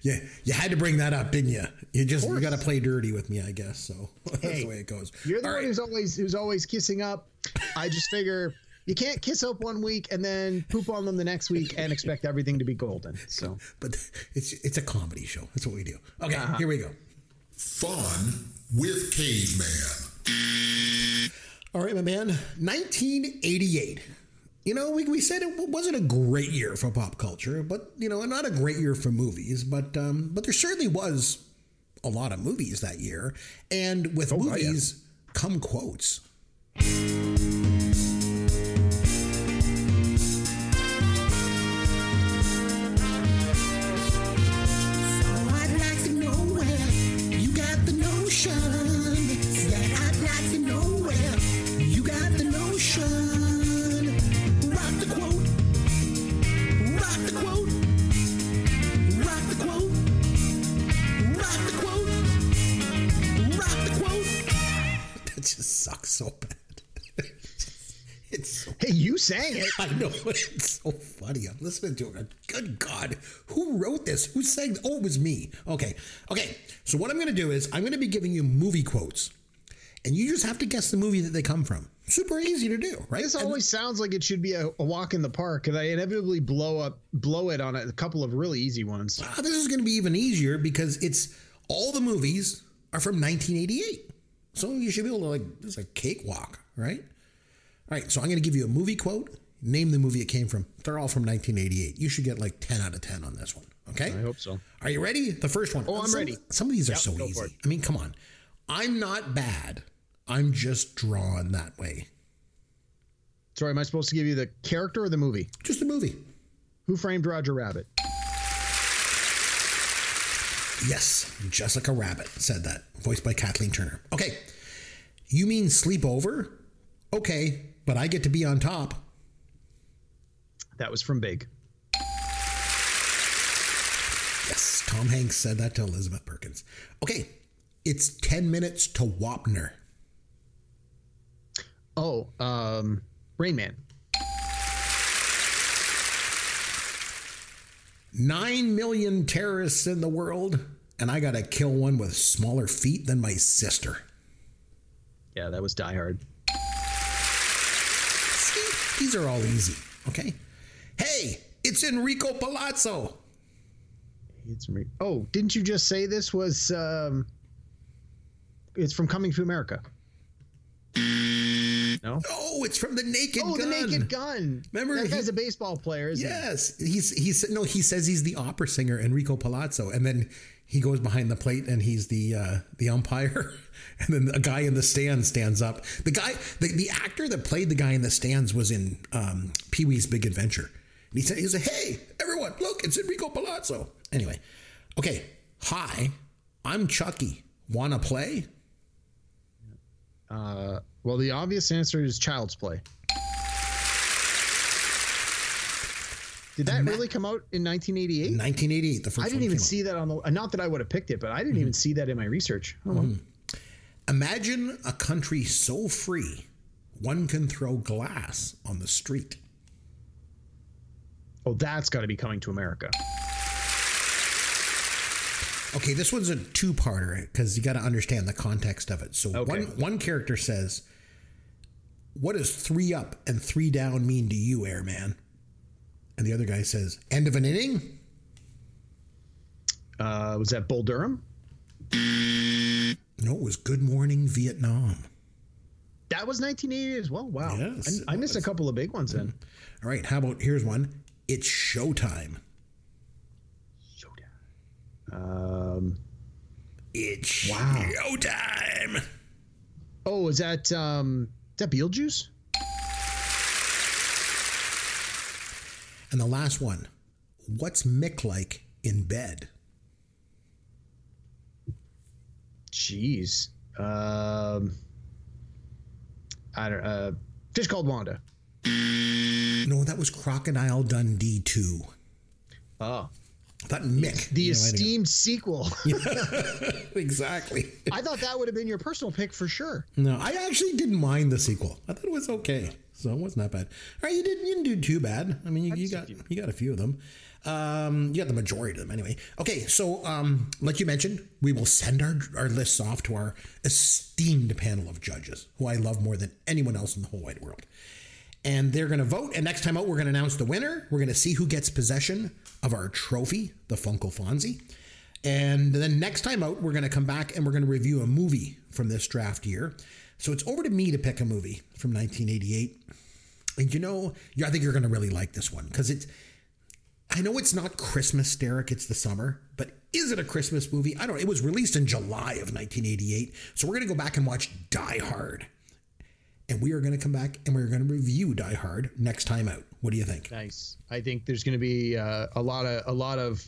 Speaker 4: Yeah, you had to bring that up, didn't you? You just you got to play dirty with me, I guess. So that's
Speaker 6: Hey,
Speaker 4: the way it goes.
Speaker 6: You're the
Speaker 4: All
Speaker 6: one
Speaker 4: right.
Speaker 6: who's always who's always kissing up. I just figure you can't kiss up one week and then poop on them the next week and expect everything to be golden. So
Speaker 4: but it's it's a comedy show. That's what we do. Okay,
Speaker 6: Uh-huh.
Speaker 4: here we go.
Speaker 3: Fun with Caveman.
Speaker 4: All right, my man. 1988. You know, we, we said it wasn't a great year for pop culture, but you know, not a great year for movies. But um, but there certainly was a lot of movies that year, and with movies come quotes.
Speaker 9: Notion. Yeah, I'd like to know where you got the notion. Rock the quote. Rock the quote. Rock the quote. Rock the quote. Rock the quote.
Speaker 4: That just sucks so bad.
Speaker 6: Hey, you sang it.
Speaker 4: I know it's so funny. I'm listening to it. Good God, who wrote this? Who sang? Oh, it was me. Okay, okay. So what I'm going to do is I'm going to be giving you movie quotes, and you just have to guess the movie that they come from. Super easy to do, right?
Speaker 6: This
Speaker 4: And-
Speaker 6: always sounds like it should be a, a walk in the park, and I inevitably blow up, blow it on a, couple of really easy ones.
Speaker 4: This is going to be even easier because it's all the movies are from 1988. So you should be able to like it's a cakewalk, right? All right, so I'm going to give you a movie quote. Name the movie it came from. They're all from 1988. You should get like 10 out of 10 on this one. Okay.
Speaker 6: I hope so.
Speaker 4: Are you ready? The first one.
Speaker 6: Oh, I'm
Speaker 4: Some-
Speaker 6: ready.
Speaker 4: Some of these are
Speaker 6: Yep,
Speaker 4: so easy. I mean, come on. I'm not bad. I'm just drawn that way.
Speaker 6: Sorry, am I supposed to give you the character or the movie?
Speaker 4: Just the movie.
Speaker 6: Who framed Roger Rabbit?
Speaker 4: Yes, Jessica Rabbit said that, voiced by Kathleen Turner. Okay, you mean sleepover? Okay, but I get to be on top.
Speaker 6: That was from Big.
Speaker 4: Yes, Tom Hanks said that to Elizabeth Perkins. Okay, it's 10 minutes to Wapner.
Speaker 6: Oh, um, Rain Man.
Speaker 4: Nine million terrorists in the world, and I gotta kill one with smaller feet than my sister.
Speaker 6: Yeah, that was Die Hard.
Speaker 4: These are all easy, okay? Hey, it's Enrico Palazzo.
Speaker 6: It's me. Oh, didn't you just say this was? Um, it's from Coming to America. No.
Speaker 4: Oh, it's from the Naked
Speaker 6: Oh,
Speaker 4: Gun.
Speaker 6: the Naked Gun.
Speaker 4: Remember
Speaker 6: that
Speaker 4: he-
Speaker 6: guy's a baseball player, isn't he?
Speaker 4: Yes, he's he's no, he says he's the opera singer Enrico Palazzo, and then he goes behind the plate and he's the uh, the umpire, and then a guy in the stands stands up. The guy, the, the actor that played the guy in the stands was in um, Pee Wee's Big Adventure, and he said he said, "Hey, everyone, look, it's Enrico Palazzo." Anyway, okay, hi, I'm Chucky. Wanna play?
Speaker 6: Uh, well, the obvious answer is Child's Play. Did that really come out in 1988?
Speaker 4: 1988, the first.
Speaker 6: I didn't even
Speaker 4: came out.
Speaker 6: see that on the. Not that I would have picked it, but I didn't mm-hmm. even see that in my research. Oh, well. Mm-hmm.
Speaker 4: Imagine a country so free, one can throw glass on the street.
Speaker 6: oh, that's got to be coming to America.
Speaker 4: Okay, this one's a two-parter because you got to understand the context of it. So
Speaker 6: Okay.
Speaker 4: one one character says, "What does three up and three down mean to you, airman?" And the other guy says, "End of an inning."
Speaker 6: Uh, was that Bull Durham?
Speaker 4: No, it was Good Morning Vietnam.
Speaker 6: That was 1988 as well. Wow.
Speaker 4: Yes,
Speaker 6: I, I missed a couple of big ones then.
Speaker 4: All right, how about here's one. It's showtime.
Speaker 6: Um,
Speaker 4: It's
Speaker 6: Wow.
Speaker 4: showtime.
Speaker 6: oh, is that um, is that Beetlejuice?
Speaker 4: And the last one. What's Mick like in bed?
Speaker 6: Jeez. Um, I don't. Uh, Fish called Wanda.
Speaker 4: No, that was Crocodile Dundee 2.
Speaker 6: Oh,
Speaker 4: I thought Mick.
Speaker 6: the
Speaker 4: know,
Speaker 6: esteemed sequel.
Speaker 4: Exactly.
Speaker 6: I thought that would have been your personal pick for sure.
Speaker 4: No, I actually didn't mind the sequel. I thought it was okay, so it wasn't that bad. All right, you didn't you didn't do too bad. I mean, you, you got you got a few of them. Um, you got the majority of them anyway. Okay, so um, like you mentioned, we will send our our lists off to our esteemed panel of judges, who I love more than anyone else in the whole wide world. And they're going to vote. And next time out, we're going to announce the winner. We're going to see who gets possession of our trophy, the Funko Fonzie. And then next time out, we're going to come back and we're going to review a movie from this draft year. So it's over to me to pick a movie from 1988. And you know, I think you're going to really like this one because it's. I know it's not Christmas, Derek. It's the summer, but is it a Christmas movie? I don't. know. It was released in July of 1988, so we're going to go back and watch Die Hard, and we are going to come back and we're going to review Die Hard next time out. What do you think?
Speaker 6: Nice. I think there's going to be uh, a lot of a lot of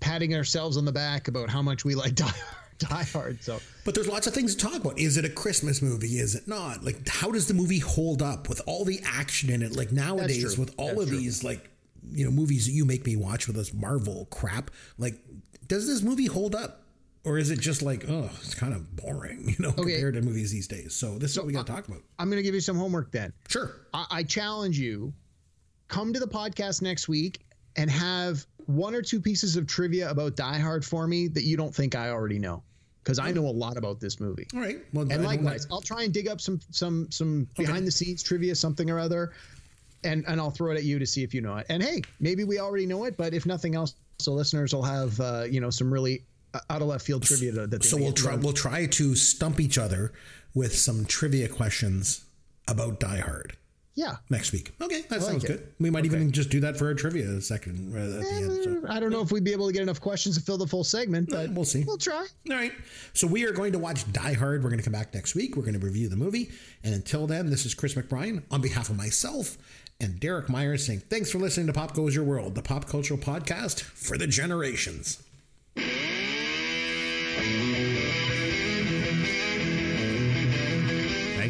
Speaker 6: patting ourselves on the back about how much we like Die Hard. Die Hard. So,
Speaker 4: but there's lots of things to talk about. Is it a Christmas movie? Is it not? Like, how does the movie hold up with all the action in it? Like nowadays, with all
Speaker 6: That's
Speaker 4: of
Speaker 6: true.
Speaker 4: these like you know movies that you make me watch with this Marvel crap, like does this movie hold up? Or is it just like, oh, it's kind of boring, you know, compared to movies these days? So this is what we got to talk about.
Speaker 6: I'm going to give you some homework then.
Speaker 4: Sure.
Speaker 6: I, I challenge you come to the podcast next week and have one or two pieces of trivia about Die Hard for me that you don't think I already know because I know a lot about this movie.
Speaker 4: All right. Well,
Speaker 6: and likewise, I'll try and dig up some some some behind the scenes trivia, something or other, and and I'll throw it at you to see if you know it. And hey, maybe we already know it, but if nothing else, so listeners will have uh, you know some really uh, out of left field trivia that
Speaker 4: so we'll try we'll try to stump each other with some trivia questions about Die Hard
Speaker 6: Yeah.
Speaker 4: next week. Okay, that
Speaker 6: like
Speaker 4: sounds
Speaker 6: it.
Speaker 4: good. We might even just do that for a trivia second uh, at the end. So.
Speaker 6: I don't know if we'd be able to get enough questions to fill the full segment, but
Speaker 4: we'll see.
Speaker 6: We'll try.
Speaker 4: All right. So we are going to watch Die Hard. We're going to come back next week. We're going to review the movie. And until then, this is Chris McBride on behalf of myself and Derek Myers saying thanks for listening to Pop Goes Your World, the pop cultural podcast for the generations.